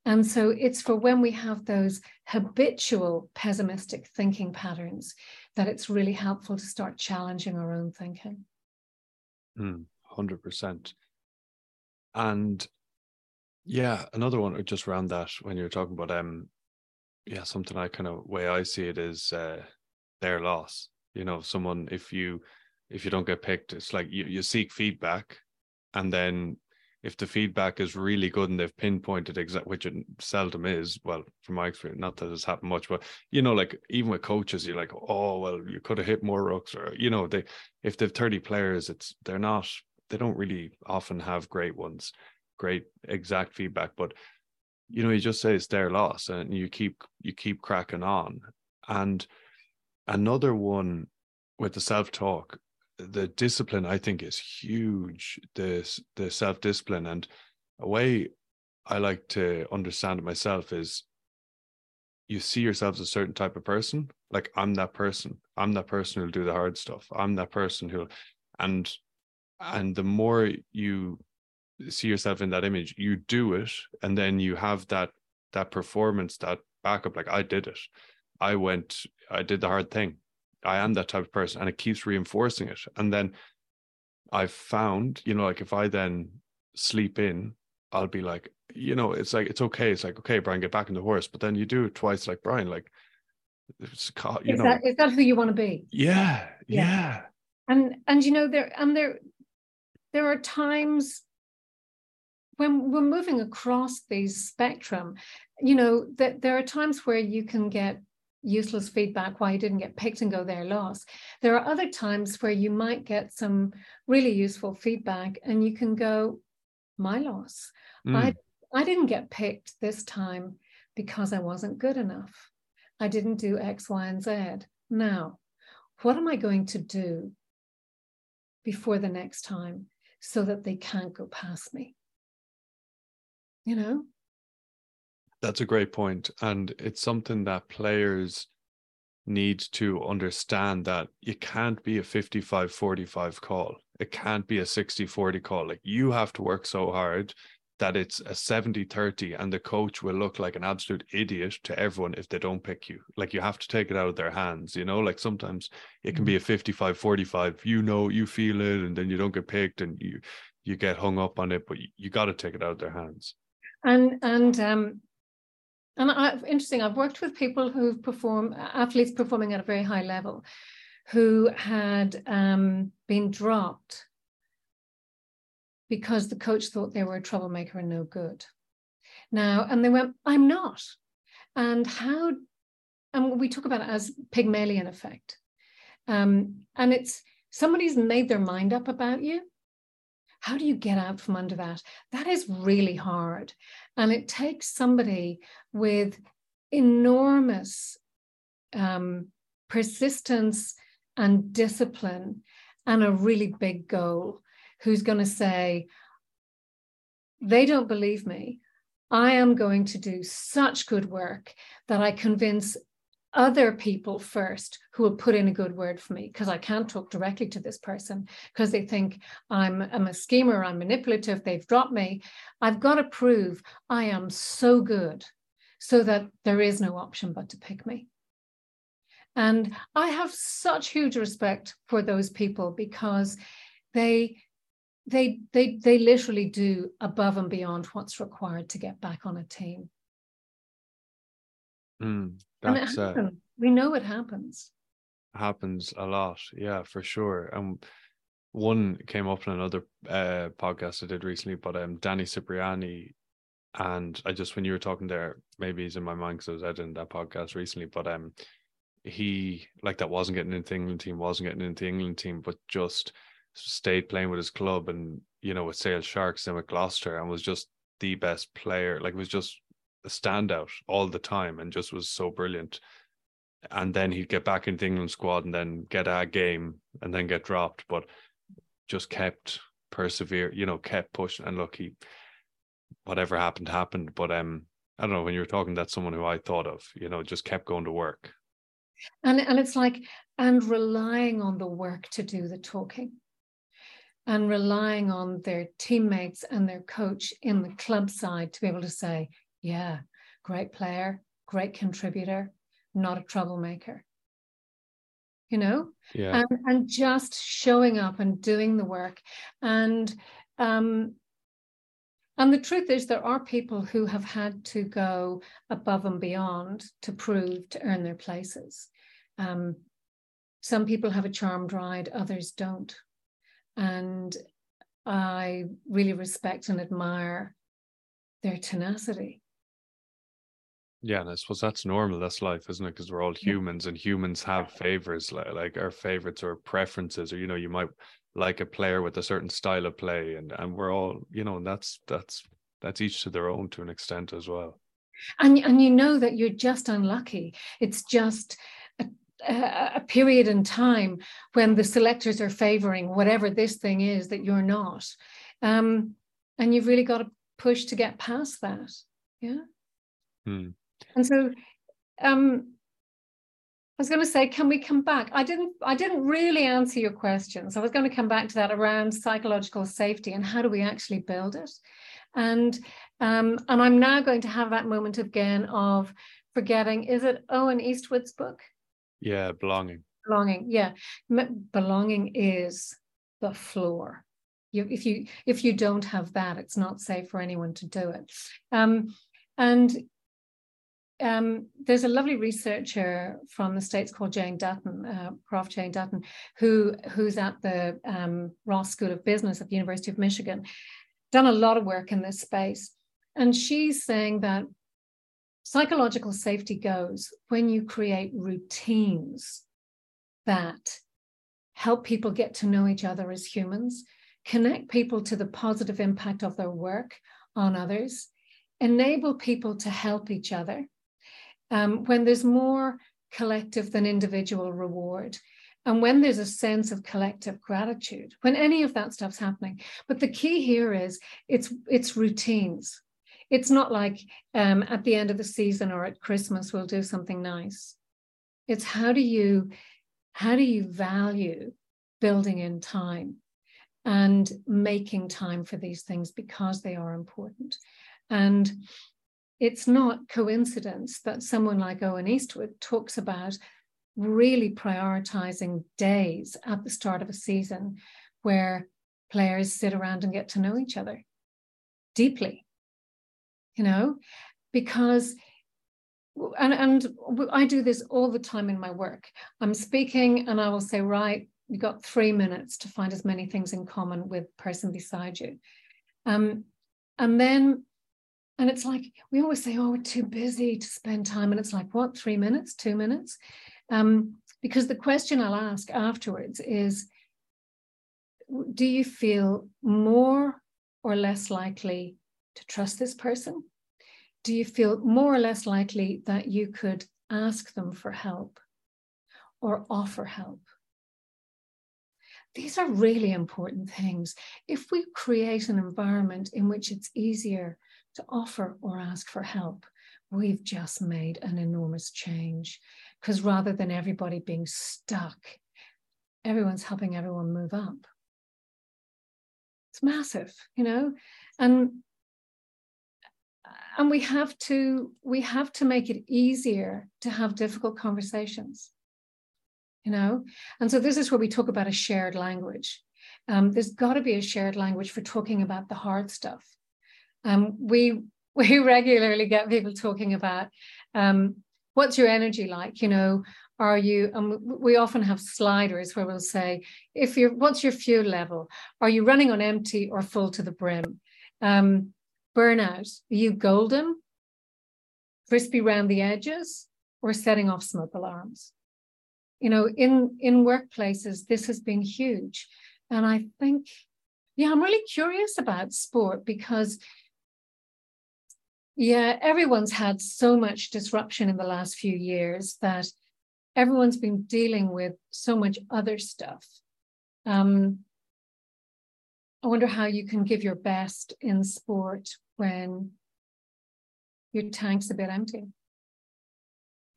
And so it's for when we have those habitual pessimistic thinking patterns that it's really helpful to start challenging our own thinking. Mm, 100%. And yeah, another one just around that when you're talking about um yeah, something I kind of way I see it is uh their loss. You know, someone if you if you don't get picked, it's like you, you seek feedback and then if the feedback is really good and they've pinpointed exact which it seldom is well from my experience not that it's happened much but you know like even with coaches you're like oh well you could have hit more rucks or you know they if they've 30 players it's they're not they don't really often have great ones great exact feedback but you know you just say it's their loss and you keep you keep cracking on. And another one with the self-talk the discipline I think is huge. This the self discipline and a way I like to understand it myself is you see yourself as a certain type of person. Like I'm that person. I'm that person who'll do the hard stuff. I'm that person who, and and the more you see yourself in that image, you do it, and then you have that that performance, that backup. Like I did it. I went. I did the hard thing. I am that type of person, and it keeps reinforcing it. And then I've found, you know, like if I then sleep in, I'll be like, you know, it's like it's okay. It's like okay, Brian, get back in the horse. But then you do it twice, like Brian, like it's you is know, that, is that who you want to be? Yeah, yeah, yeah. And and you know there and there there are times when we're moving across these spectrum, you know, that there are times where you can get useless feedback why you didn't get picked and go there loss. There are other times where you might get some really useful feedback and you can go, my loss. Mm. I, I didn't get picked this time because I wasn't good enough. I didn't do X, Y, and Z. Now, what am I going to do before the next time so that they can't go past me? You know? That's a great point. And it's something that players need to understand that you can't be a 55 45 call. It can't be a 60 40 call. Like you have to work so hard that it's a 70 30 and the coach will look like an absolute idiot to everyone if they don't pick you. Like you have to take it out of their hands, you know? Like sometimes it can be mm-hmm. a 55 45, you know, you feel it and then you don't get picked and you you get hung up on it, but you, you got to take it out of their hands. And and um and I, interesting, I've worked with people who've performed, athletes performing at a very high level, who had um, been dropped because the coach thought they were a troublemaker and no good. Now, and they went, I'm not. And how, and we talk about it as Pygmalion effect. Um, and it's somebody's made their mind up about you how do you get out from under that? That is really hard. And it takes somebody with enormous um, persistence and discipline and a really big goal who's going to say, they don't believe me. I am going to do such good work that I convince other people first who will put in a good word for me because I can't talk directly to this person because they think I'm, I'm a schemer, I'm manipulative, they've dropped me. I've got to prove I am so good so that there is no option but to pick me. And I have such huge respect for those people because they they they they literally do above and beyond what's required to get back on a team. Mm, and it uh, we know it happens. Happens a lot, yeah, for sure. And one came up in another uh, podcast I did recently, but um, Danny Cipriani, and I just when you were talking there, maybe he's in my mind because I was editing that podcast recently, but um, he like that wasn't getting into the England team, wasn't getting into the England team, but just stayed playing with his club and you know with Sale Sharks and with Gloucester and was just the best player. Like it was just a standout all the time and just was so brilliant. And then he'd get back into the England squad and then get a game and then get dropped, but just kept persevere, you know, kept pushing. And look, he whatever happened happened. But um, I don't know when you were talking, that's someone who I thought of, you know, just kept going to work. And and it's like and relying on the work to do the talking and relying on their teammates and their coach in the club side to be able to say, yeah, great player, great contributor, not a troublemaker. You know? Yeah. And, and just showing up and doing the work. And um, and the truth is, there are people who have had to go above and beyond to prove to earn their places. Um, some people have a charmed ride, others don't. And I really respect and admire their tenacity. Yeah, and I suppose that's normal. That's life, isn't it? Because we're all humans, and humans have favors, like, like our favorites or preferences, or you know, you might like a player with a certain style of play, and and we're all, you know, and that's that's that's each to their own to an extent as well. And and you know that you're just unlucky. It's just a period in time when the selectors are favoring whatever this thing is that you're not. Um, and you've really got to push to get past that. Yeah. Hmm. And so um, I was going to say, can we come back? I didn't. I didn't really answer your questions. I was going to come back to that around psychological safety and how do we actually build it, and um, and I'm now going to have that moment again of forgetting. Is it Owen Eastwood's book? Yeah, belonging. Belonging, yeah. Belonging is the floor. You, if you if you don't have that, it's not safe for anyone to do it. Um, and um, there's a lovely researcher from the states called Jane Dutton, uh, Prof. Jane Dutton, who who's at the um, Ross School of Business at the University of Michigan, done a lot of work in this space, and she's saying that Psychological safety goes when you create routines that help people get to know each other as humans, connect people to the positive impact of their work on others, enable people to help each other. Um, when there's more collective than individual reward, and when there's a sense of collective gratitude, when any of that stuff's happening. But the key here is it's it's routines it's not like um, at the end of the season or at Christmas we'll do something nice. It's how do you how do you value building in time and making time for these things because they are important. And it's not coincidence that someone like Owen Eastwood talks about really prioritizing days at the start of a season where players sit around and get to know each other deeply you know, because and and I do this all the time in my work. I'm speaking and I will say, right, you got three minutes to find as many things in common with person beside you. Um, and then, and it's like we always say, oh, we're too busy to spend time. And it's like, what, three minutes, two minutes? Um, because the question I'll ask afterwards is, do you feel more or less likely to trust this person? Do you feel more or less likely that you could ask them for help or offer help? These are really important things. If we create an environment in which it's easier to offer or ask for help, we've just made an enormous change. Because rather than everybody being stuck, everyone's helping everyone move up. It's massive, you know? And and we have to we have to make it easier to have difficult conversations you know and so this is where we talk about a shared language um, there's got to be a shared language for talking about the hard stuff um, we we regularly get people talking about um, what's your energy like you know are you um, we often have sliders where we'll say if you're what's your fuel level are you running on empty or full to the brim um, burnout? Are you golden, crispy around the edges, or setting off smoke alarms? You know, in in workplaces, this has been huge, and I think, yeah, I'm really curious about sport because. Yeah, everyone's had so much disruption in the last few years that everyone's been dealing with so much other stuff. Um, I wonder how you can give your best in sport when your tank's a bit empty.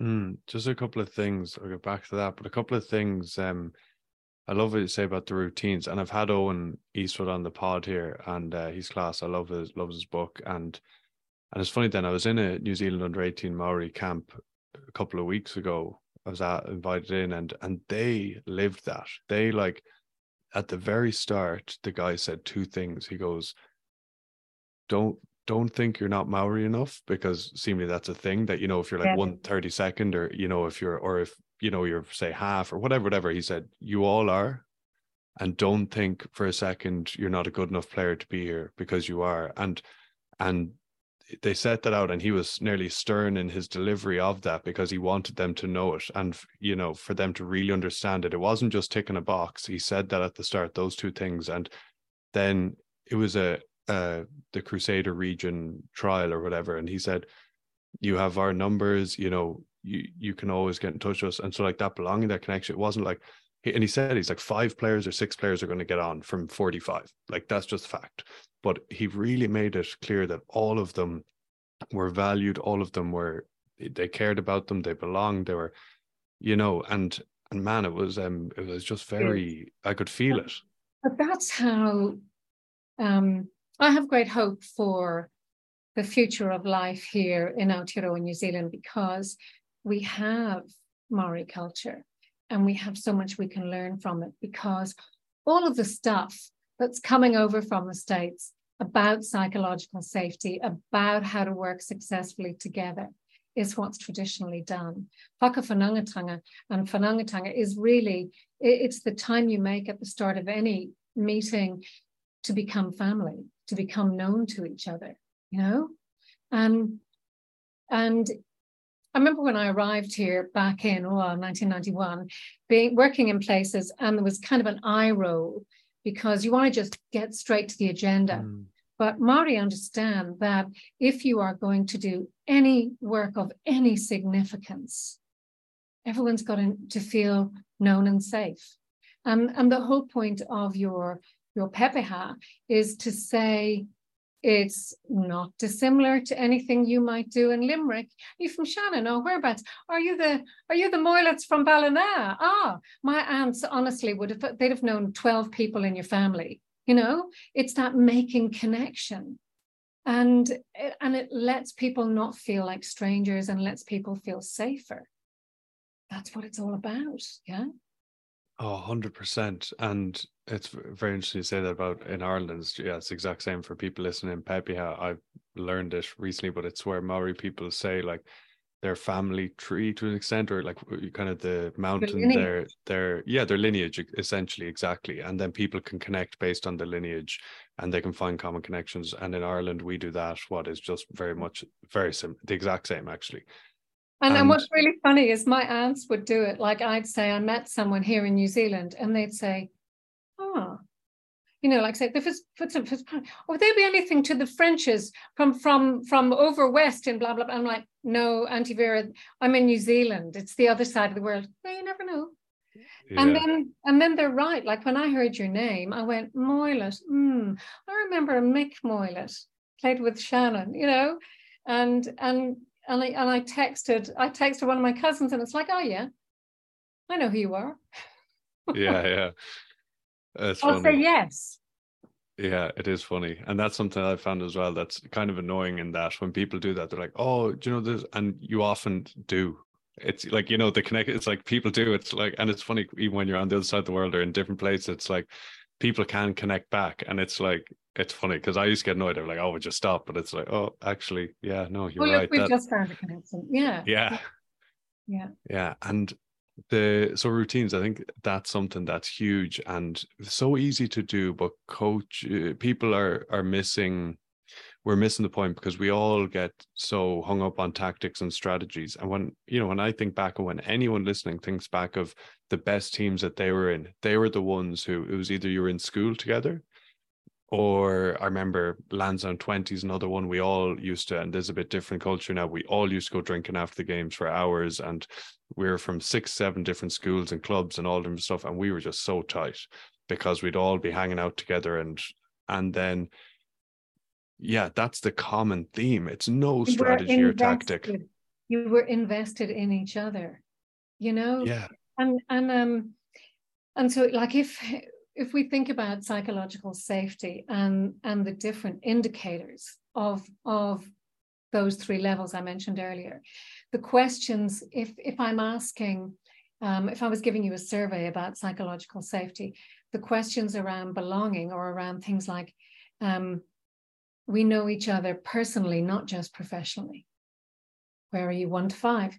Mm, just a couple of things. I'll get back to that, but a couple of things. Um, I love what you say about the routines, and I've had Owen Eastwood on the pod here, and uh, he's class. I love his loves his book, and and it's funny. Then I was in a New Zealand under eighteen Maori camp a couple of weeks ago. I was at, invited in, and and they lived that. They like at the very start, the guy said two things. He goes, "Don't don't think you're not Maori enough because seemingly that's a thing that you know if you're like yeah. one thirty second or you know if you're or if you know you're say half or whatever whatever he said you all are and don't think for a second you're not a good enough player to be here because you are and and they set that out and he was nearly stern in his delivery of that because he wanted them to know it and you know for them to really understand it. It wasn't just ticking a box. He said that at the start those two things. And then it was a uh, the crusader region trial or whatever. And he said you have our numbers you know you you can always get in touch with us. And so like that belonging that connection it wasn't like and he said he's like five players or six players are going to get on from 45 like that's just fact. But he really made it clear that all of them were valued all of them were they cared about them they belonged they were you know and and man it was um it was just very i could feel it. But that's how um i have great hope for the future of life here in Aotearoa New Zealand because we have Maori culture and we have so much we can learn from it because all of the stuff that's coming over from the States about psychological safety, about how to work successfully together, is what's traditionally done. Paka Whakawhanaungatanga and whanaungatanga is really, it's the time you make at the start of any meeting to become family, to become known to each other, you know? Um, and I remember when I arrived here back in oh, 1991, being working in places, and there was kind of an eye roll because you want to just get straight to the agenda. Mm. But Maori understand that if you are going to do any work of any significance, everyone's got to feel known and safe. Um, and the whole point of your your pepeha is to say it's not dissimilar to anything you might do in Limerick. Are you from Shannon? or whereabouts? Are you the are you the Moyletts from Ballina? Ah, my aunts honestly would have they'd have known 12 people in your family. You know, it's that making connection. And, and it lets people not feel like strangers and lets people feel safer. That's what it's all about. Yeah. Oh, 100%. And it's very interesting to say that about in Ireland. It's, yeah, it's the exact same for people listening in Pepeha. I've learned it recently, but it's where Maori people say like their family tree to an extent, or like kind of the mountain, the their their yeah, their lineage essentially exactly. And then people can connect based on the lineage and they can find common connections. And in Ireland, we do that, what is just very much very sim the exact same actually. And, and what's really funny is my aunts would do it. Like I'd say, I met someone here in New Zealand, and they'd say, "Oh, you know, like say, if it's, if it's, or would there be anything to the Frenches from from from over west and blah blah blah?" I'm like, "No, Auntie Vera, I'm in New Zealand. It's the other side of the world." No, you never know. Yeah. And then and then they're right. Like when I heard your name, I went Moylett. Mm, I remember Mick Moylett played with Shannon, you know, and and and I and I texted I texted one of my cousins and it's like, oh yeah, I know who you are. yeah, yeah. That's I'll funny. say yes. Yeah, it is funny. And that's something I found as well that's kind of annoying in that when people do that, they're like, oh, do you know this? And you often do. It's like, you know, the connect, it's like people do. It's like, and it's funny, even when you're on the other side of the world or in different places, it's like people can connect back. And it's like, it's funny because I used to get annoyed. I'm like, oh, we just stop. But it's like, oh, actually, yeah, no, you're well, right. We've that... just found a connection. Yeah. Yeah. Yeah. Yeah. And the so routines, I think that's something that's huge and so easy to do, but coach uh, people are are missing we're missing the point because we all get so hung up on tactics and strategies. And when, you know, when I think back and when anyone listening thinks back of the best teams that they were in, they were the ones who it was either you were in school together or I remember Lansdowne 20s, another one we all used to, and there's a bit different culture now. We all used to go drinking after the games for hours, and we were from six, seven different schools and clubs and all them stuff, and we were just so tight because we'd all be hanging out together, and and then, yeah, that's the common theme. It's no strategy or tactic. you were invested in each other you know yeah and and um and so like if if we think about psychological safety and and the different indicators of of those three levels i mentioned earlier the questions if if i'm asking um, if i was giving you a survey about psychological safety the questions around belonging or around things like um, we know each other personally not just professionally. Where are you one to five?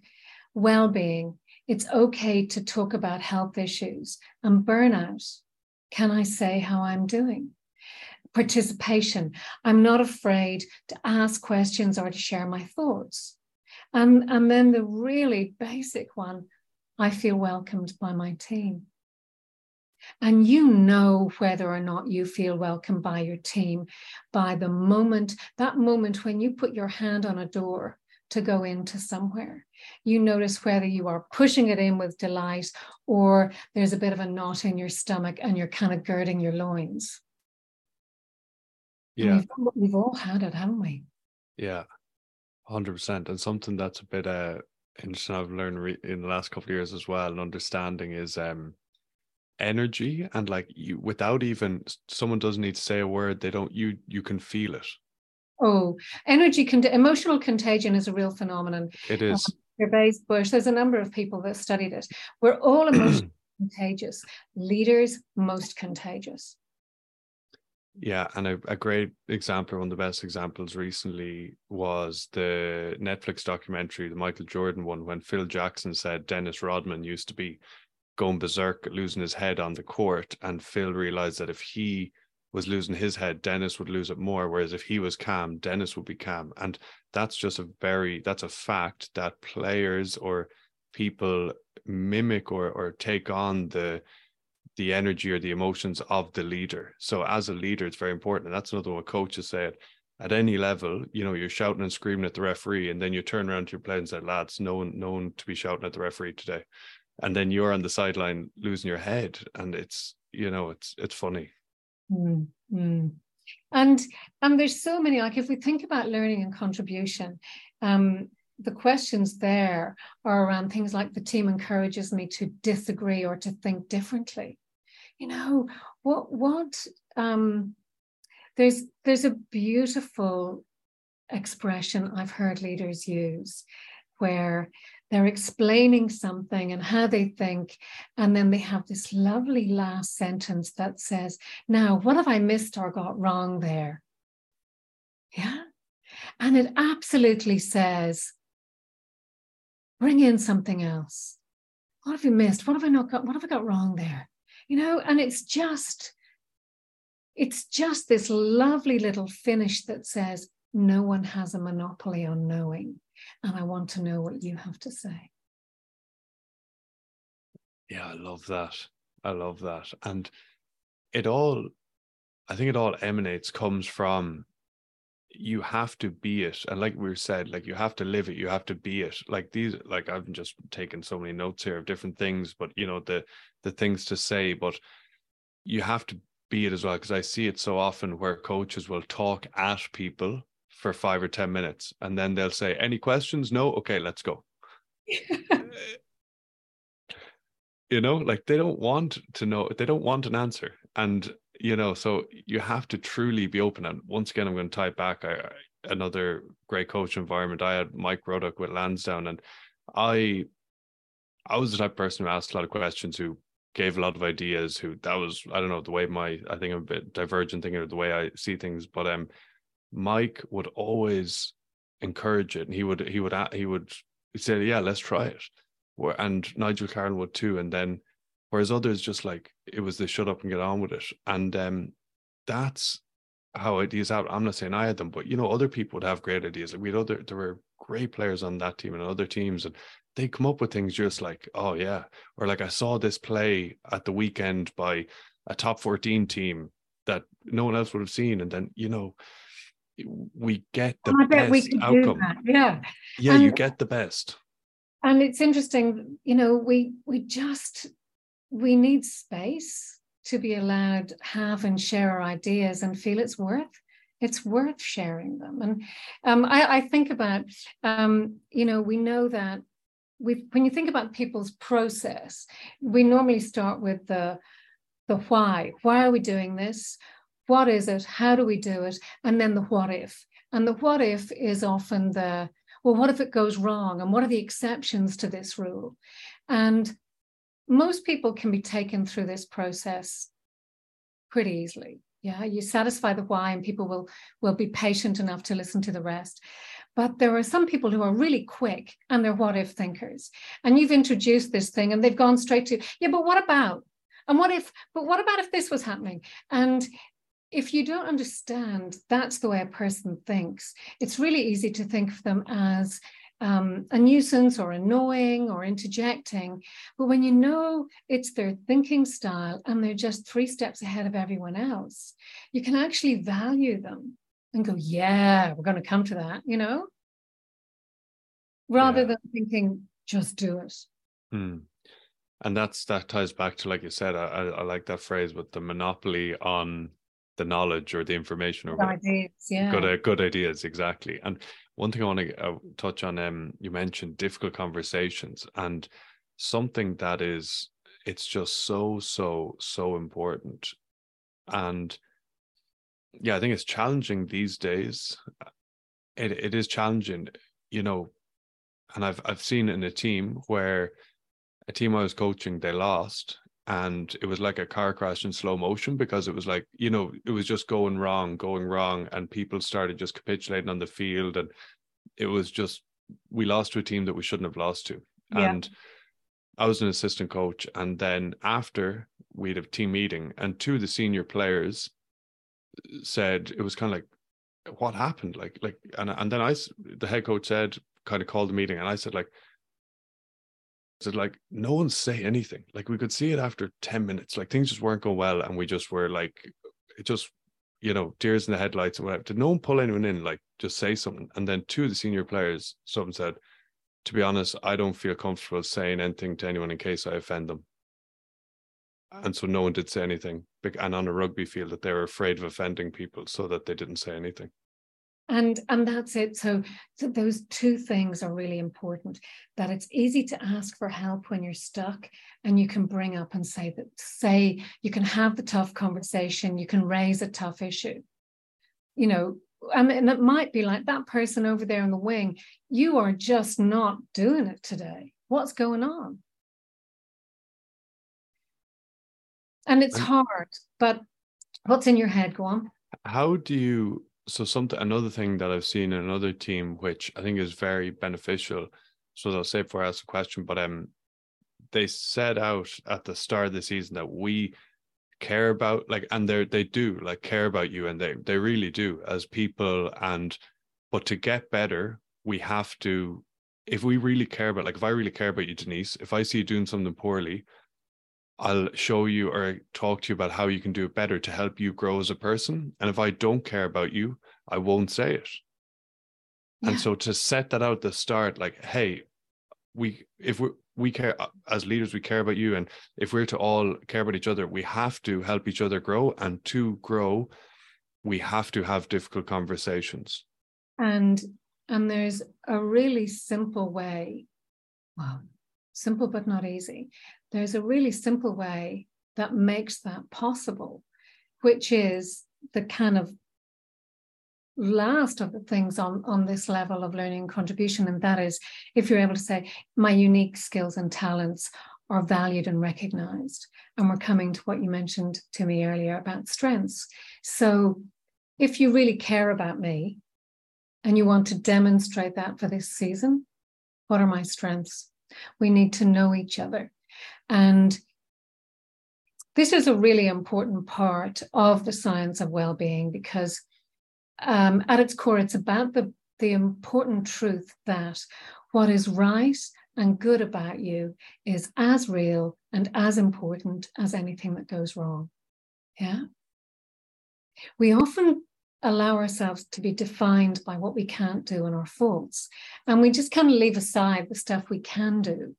Well-being. It's okay to talk about health issues and burnout. Can I say how I'm doing? Participation. I'm not afraid to ask questions or to share my thoughts. And, and then the really basic one I feel welcomed by my team. And you know whether or not you feel welcomed by your team by the moment, that moment when you put your hand on a door to go into somewhere. You notice whether you are pushing it in with delight or there's a bit of a knot in your stomach and you're kind of girding your loins. Yeah. We've, we've, all had it, haven't we? Yeah, 100%. And something that's a bit uh, interesting I've learned re- in the last couple of years as well and understanding is um, energy and like you without even someone doesn't need to say a word they don't you you can feel it Oh, energy, con- emotional contagion is a real phenomenon. It is. Um, Gervase Bushe, there's a number of people that studied it. We're all emotionally contagious. Leaders, most contagious. Yeah, and a, a great example, one of the best examples recently was the Netflix documentary, the Michael Jordan one, when Phil Jackson said Dennis Rodman used to be going berserk, losing his head on the court, and Phil realized that if he was losing his head, Dennis would lose it more. Whereas if he was calm, Dennis would be calm. And that's just a very that's a fact that players or people mimic or or take on the the energy or the emotions of the leader. So as a leader, it's very important. And that's another one coaches said. At any level, you know, you're shouting and screaming at the referee, and then you turn around to your players and say, lads, no one, no one to be shouting at the referee today. And then you're on the sideline losing your head. And it's, you know, it's it's funny. Mm, mm. And and there's so many like if we think about learning and contribution, um, the questions there are around things like the team encourages me to disagree or to think differently. You know what what um, there's there's a beautiful expression I've heard leaders use where they're explaining something and how they think. And then they have this lovely last sentence that says, Now, what have I missed or got wrong there? Yeah. And it absolutely says, Bring in something else. What have you missed? What have I not got? What have I got wrong there? You know, and it's just, it's just this lovely little finish that says, no one has a monopoly on knowing. And I want to know what you have to say. Yeah, I love that. I love that. And it all, I think it all emanates, comes from you have to be it. And like we said, like you have to live it, you have to be it. Like these, like I've just taken so many notes here of different things, but you know, the the things to say, but you have to be it as well. Cause I see it so often where coaches will talk at people for five or 10 minutes. And then they'll say, Any questions? No? Okay, let's go. you know, like they don't want to know, they don't want an answer. And, you know, so you have to truly be open. And once again, I'm going to tie back I, another great coach environment. I had Mike Ruddock with Lansdowne, and I, I was the type of person who asked a lot of questions, who gave a lot of ideas, who that was, I don't know, the way my, I think I'm a bit divergent thinking of the way I see things, but, um, Mike would always encourage it, and he would he would he would say, "Yeah, let's try it." And Nigel Carolan would too, and then whereas others just like it was the shut up and get on with it, and um, that's how ideas out. I'm not saying I had them, but you know, other people would have great ideas. Like we had other, there were great players on that team and other teams, and they come up with things just like, oh yeah, or like I saw this play at the weekend by a top 14 team that no one else would have seen, and then you know, we get the oh, best outcome. Yeah. Yeah, and, you get the best. And it's interesting, you know, we we just we need space to be allowed have and share our ideas and feel it's worth it's worth sharing them. And um, I, I, think about, um, you know, we know that we when you think about people's process, we normally start with the the why. Why are we doing this? What is it? How do we do it? And then the what if. And the what if is often the well, what if it goes wrong? And what are the exceptions to this rule? And most people can be taken through this process pretty easily. Yeah, you satisfy the why, and people will will be patient enough to listen to the rest. But there are some people who are really quick and they're what if thinkers. And you've introduced this thing and they've gone straight to, yeah, but what about? And what if, but what about if this was happening? And if you don't understand that's the way a person thinks, it's really easy to think of them as um, a nuisance or annoying or interjecting. But when you know it's their thinking style and they're just three steps ahead of everyone else, you can actually value them and go, yeah, we're going to come to that, you know, rather yeah. than thinking, just do it. Hmm. And that's that ties back to, like you said, I, I, I like that phrase with the monopoly on the knowledge or the information or good ideas, yeah. Good, uh, good ideas, exactly. And one thing I want to uh, touch on, um, you mentioned difficult conversations and something that is, it's just so, so, so important. And yeah, I think it's challenging these days. It it is challenging, you know, and I've I've seen in a team where a team I was coaching, they lost and it was like a car crash in slow motion because it was like you know it was just going wrong going wrong and people started just capitulating on the field and it was just we lost to a team that we shouldn't have lost to yeah. and i was an assistant coach and then after we'd have team meeting and two of the senior players said it was kind of like what happened like like and and then i the head coach said kind of called the meeting and i said like said like no one say anything. Like we could see it after 10 minutes. Like things just weren't going well and we just were like it just you know tears in the headlights and whatever. Did no one pull anyone in like just say something? And then two of the senior players someone said to be honest i don't feel comfortable saying anything to anyone in case i offend them. Ah. And so no one did say anything and on a rugby field that they were afraid of offending people so that they didn't say anything and and that's it. So, so those two things are really important that it's easy to ask for help when you're stuck and you can bring up and say that say you can have the tough conversation you can raise a tough issue. You know and, and it might be like that person over there in the wing you are just not doing it today. What's going on? And it's hard but what's in your head? Go on. How do you so something another thing that I've seen in another team, which I think is very beneficial. So I'll say before I ask a question, but um, they set out at the start of the season that we care about like, and they they do like care about you, and they they really do as people. And but to get better, we have to. If we really care about, like, if I really care about you, Denise, if I see you doing something poorly, I'll show you or talk to you about how you can do it better to help you grow as a person. And if I don't care about you, I won't say it. Yeah. And so to set that out the start, like, hey, we if we we care uh, as leaders, we care about you, and if we're to all care about each other, we have to help each other grow. And to grow, we have to have difficult conversations. And and there's a really simple way. Wow, simple but not easy there's a really simple way that makes that possible, which is the kind of last of the things on, on this level of learning contribution. And that is if you're able to say, my unique skills and talents are valued and recognized. And we're coming to what you mentioned to me earlier about strengths. So if you really care about me and you want to demonstrate that for this season, what are my strengths? We need to know each other. And this is a really important part of the science of well-being because um, at its core, it's about the, the important truth that what is right and good about you is as real and as important as anything that goes wrong. Yeah. We often allow ourselves to be defined by what we can't do and our faults. And we just kind of leave aside the stuff we can do.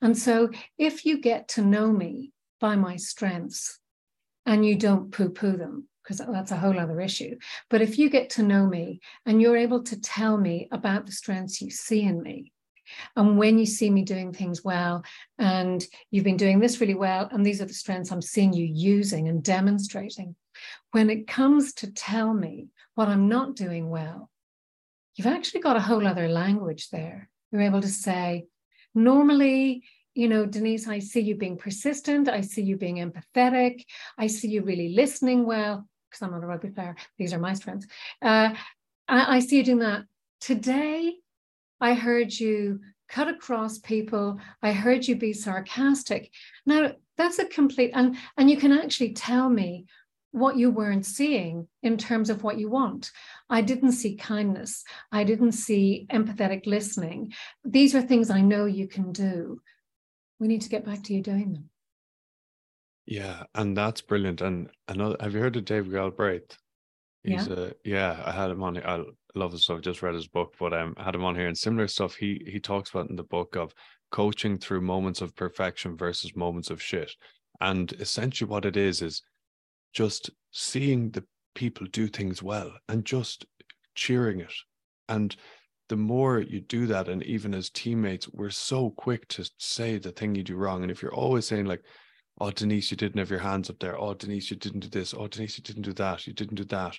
And so if you get to know me by my strengths and you don't poo poo them, because that's a whole other issue. But if you get to know me and you're able to tell me about the strengths you see in me, and when you see me doing things well, and you've been doing this really well, and these are the strengths I'm seeing you using and demonstrating, when it comes to tell me what I'm not doing well, you've actually got a whole other language there. You're able to say, normally, you know, Denise, I see you being persistent. I see you being empathetic. I see you really listening well, because I'm not a rugby player. These are my strengths. Uh, I, I see you doing that. Today, I heard you cut across people. I heard you be sarcastic. Now, that's a complete, and, and you can actually tell me what you weren't seeing in terms of what you want. I didn't see kindness. I didn't see empathetic listening. These are things I know you can do. We need to get back to you doing them. Yeah, and that's brilliant. And another, have you heard of Dave Galbraith? He's yeah. a yeah. I had him on. I love his stuff. Just read his book, but um, I had him on here and similar stuff. He he talks about in the book of coaching through moments of perfection versus moments of shit. And essentially, what it is is just seeing the people do things well and just cheering it. And the more you do that, and even as teammates, we're so quick to say the thing you do wrong. And if you're always saying, like, oh, Denise, you didn't have your hands up there. Oh, Denise, you didn't do this. Oh, Denise, you didn't do that. You didn't do that.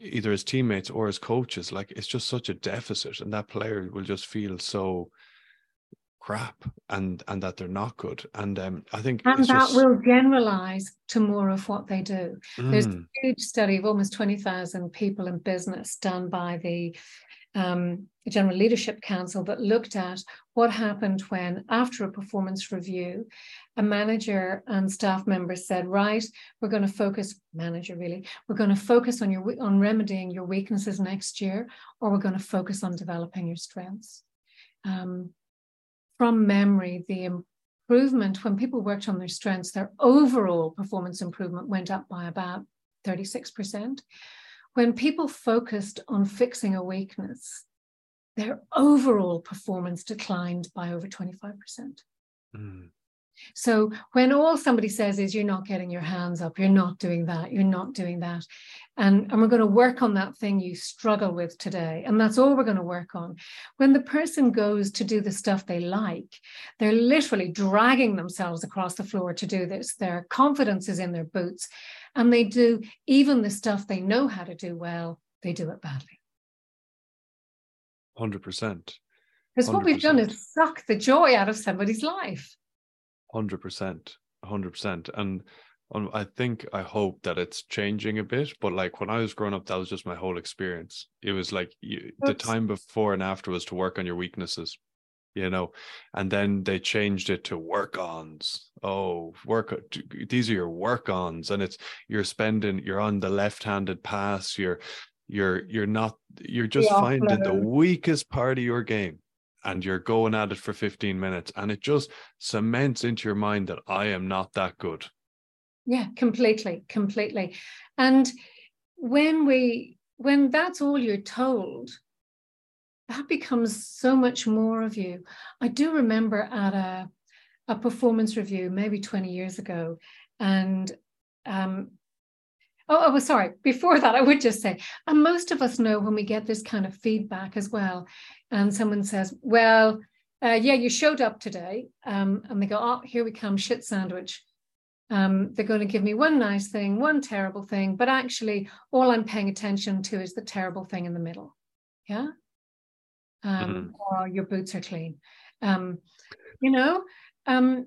Either as teammates or as coaches, like it's just such a deficit. And that player will just feel so crap and and that they're not good. And um, i think and that just... will generalize to more of what they do. Mm. there's a huge study of almost 20000 people in business done by the um, general leadership council that looked at what happened when after a performance review a manager and staff members said right we're going to focus manager really we're going to focus on your on remedying your weaknesses next year or we're going to focus on developing your strengths. Um, from memory, the improvement when people worked on their strengths, their overall performance improvement went up by about 36%. When people focused on fixing a weakness, their overall performance declined by over 25%. Mm. So when all somebody says is you're not getting your hands up, you're not doing that, you're not doing that. And, and we're going to work on that thing you struggle with today. And that's all we're going to work on. When the person goes to do the stuff they like, they're literally dragging themselves across the floor to do this. Their confidence is in their boots. And they do even the stuff they know how to do well, they do it badly. 100%. Because what we've done is suck the joy out of somebody's life. Hundred percent, hundred percent, and um, I think I hope that it's changing a bit. But like when I was growing up, that was just my whole experience. It was like you, the time before and after was to work on your weaknesses, you know, and then they changed it to work ons. Oh, work these are your work ons, and it's you're spending you're on the left-handed pass. You're you're you're not you're just finding the weakest part of your game and you're going at it for 15 minutes and it just cements into your mind that I am not that good. Yeah, completely, completely. And when we when that's all you're told, that becomes so much more of you. I do remember at a a performance review maybe 20 years ago and um, Oh, oh, sorry. Before that, I would just say, and most of us know when we get this kind of feedback as well, and someone says, "Well, uh, yeah, you showed up today," um, and they go, "Oh, here we come, shit sandwich." Um, they're going to give me one nice thing, one terrible thing, but actually, all I'm paying attention to is the terrible thing in the middle. Yeah, um, mm-hmm. or your boots are clean. Um, you know, um,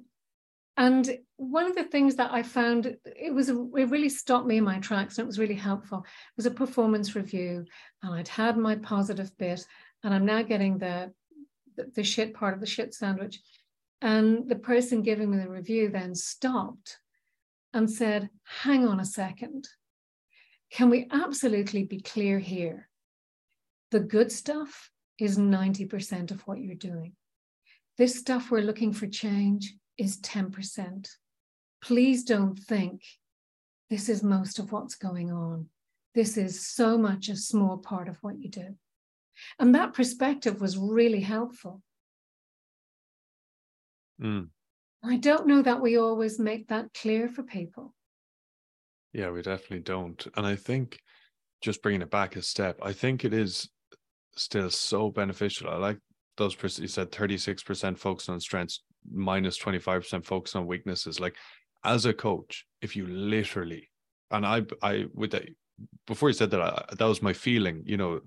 and one of the things that I found it was it really stopped me in my tracks and it was really helpful. It was a performance review and I'd had my positive bit and I'm now getting the, the the shit part of the shit sandwich. And the person giving me the review then stopped and said hang on a second. Can we absolutely be clear here? The good stuff is 90% of what you're doing. This stuff we're looking for change is 10%. Please don't think this is most of what's going on. This is so much a small part of what you do. And that perspective was really helpful. Mm. I don't know that we always make that clear for people. Yeah, we definitely don't. And I think just bringing it back a step, I think it is still so beneficial. I like those, you said 36% focus on strengths, minus 25% focus on weaknesses. Like as a coach, if you literally, and I, I, with that, before you said that, I, that was my feeling, you know,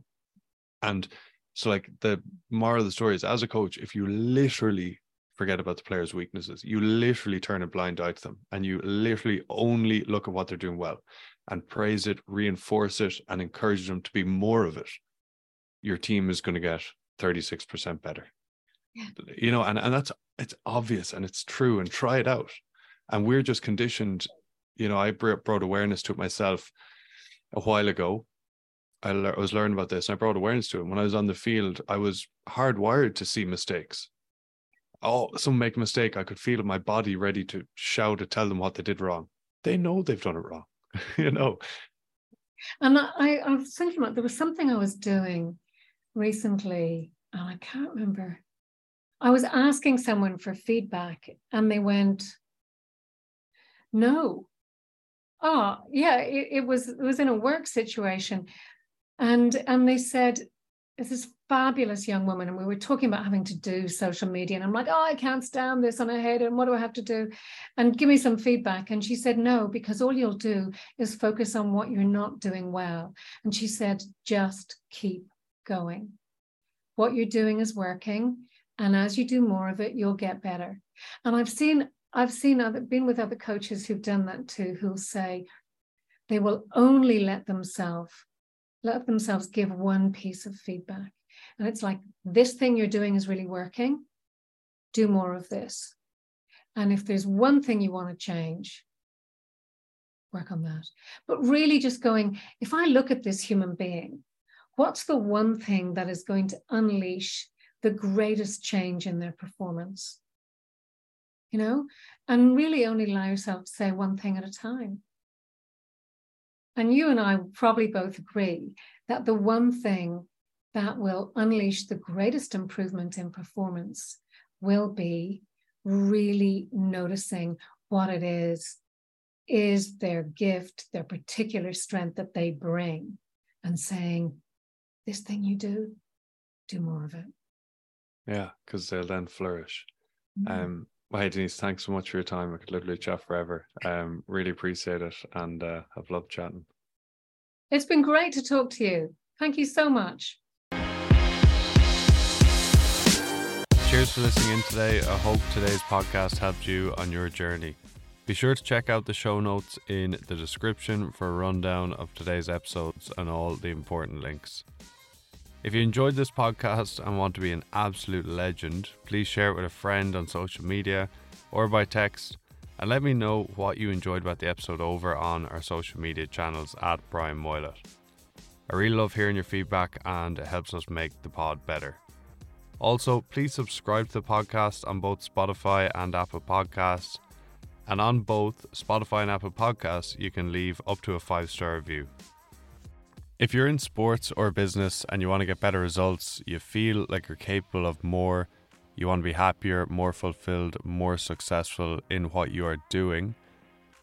and so like the moral of the story is as a coach, if you literally forget about the players' weaknesses. You literally turn a blind eye to them and you literally only look at what they're doing well and praise it, reinforce it, and encourage them to be more of it. Your team is going to get 36% better. You know, and, and that's it's obvious and it's true and try it out. And we're just conditioned, you know, I brought awareness to it myself a while ago. I, le- I was learning about this and I brought awareness to it. When I was on the field, I was hardwired to see mistakes oh, someone make a mistake, I could feel my body ready to shout to tell them what they did wrong. They know they've done it wrong, you know. And I, I was thinking about there was something I was doing recently, and I can't remember. I was asking someone for feedback, and they went, "No." Oh, yeah, it, it was it was in a work situation, and and they said, "Is this fabulous young woman and we were talking about having to do social media and i'm like oh i can't stand this on my head and what do i have to do and give me some feedback. And she said no because all you'll do is focus on what you're not doing well. And she said just keep going. What you're doing is working and as you do more of it you'll get better and i've seen i've seen other been with other coaches who've done that too who'll say they will only let themselves let themselves give one piece of feedback and it's like, this thing you're doing is really working. Do more of this. And if there's one thing you want to change, work on that. But really just going, if I look at this human being, what's the one thing that is going to unleash the greatest change in their performance? You know, and really only allow yourself to say one thing at a time. And you and I probably both agree that the one thing that will unleash the greatest improvement in performance will be really noticing what it is is their gift, their particular strength that they bring, and saying, This thing you do, do more of it. Yeah, because they'll then flourish. Mm-hmm. Um, well, hey, Denise, thanks so much for your time. I could literally chat forever. Um, really appreciate it and uh, have loved chatting. It's been great to talk to you. Thank you so much. Cheers for listening in today. I hope today's podcast helped you on your journey. Be sure to check out the show notes in the description for a rundown of today's episodes and all the important links. If you enjoyed this podcast and want to be an absolute legend, please share it with a friend on social media or by text and let me know what you enjoyed about the episode over on our social media channels at Brian Moylett. I really love hearing your feedback and it helps us make the pod better. Also, please subscribe to the podcast on both Spotify and Apple Podcasts. And on both Spotify and Apple Podcasts, you can leave up to a five star review. If you're in sports or business and you want to get better results, you feel like you're capable of more, you want to be happier, more fulfilled, more successful in what you are doing,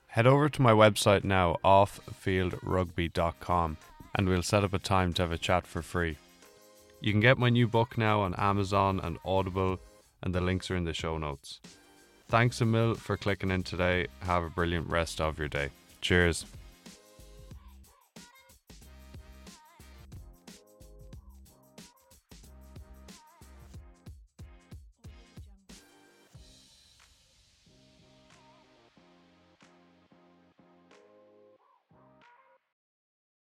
head over to my website now, offfieldrugby.com, and we'll set up a time to have a chat for free. You can get my new book now on Amazon and Audible, and the links are in the show notes. Thanks a mil for clicking in today. Have a brilliant rest of your day. Cheers.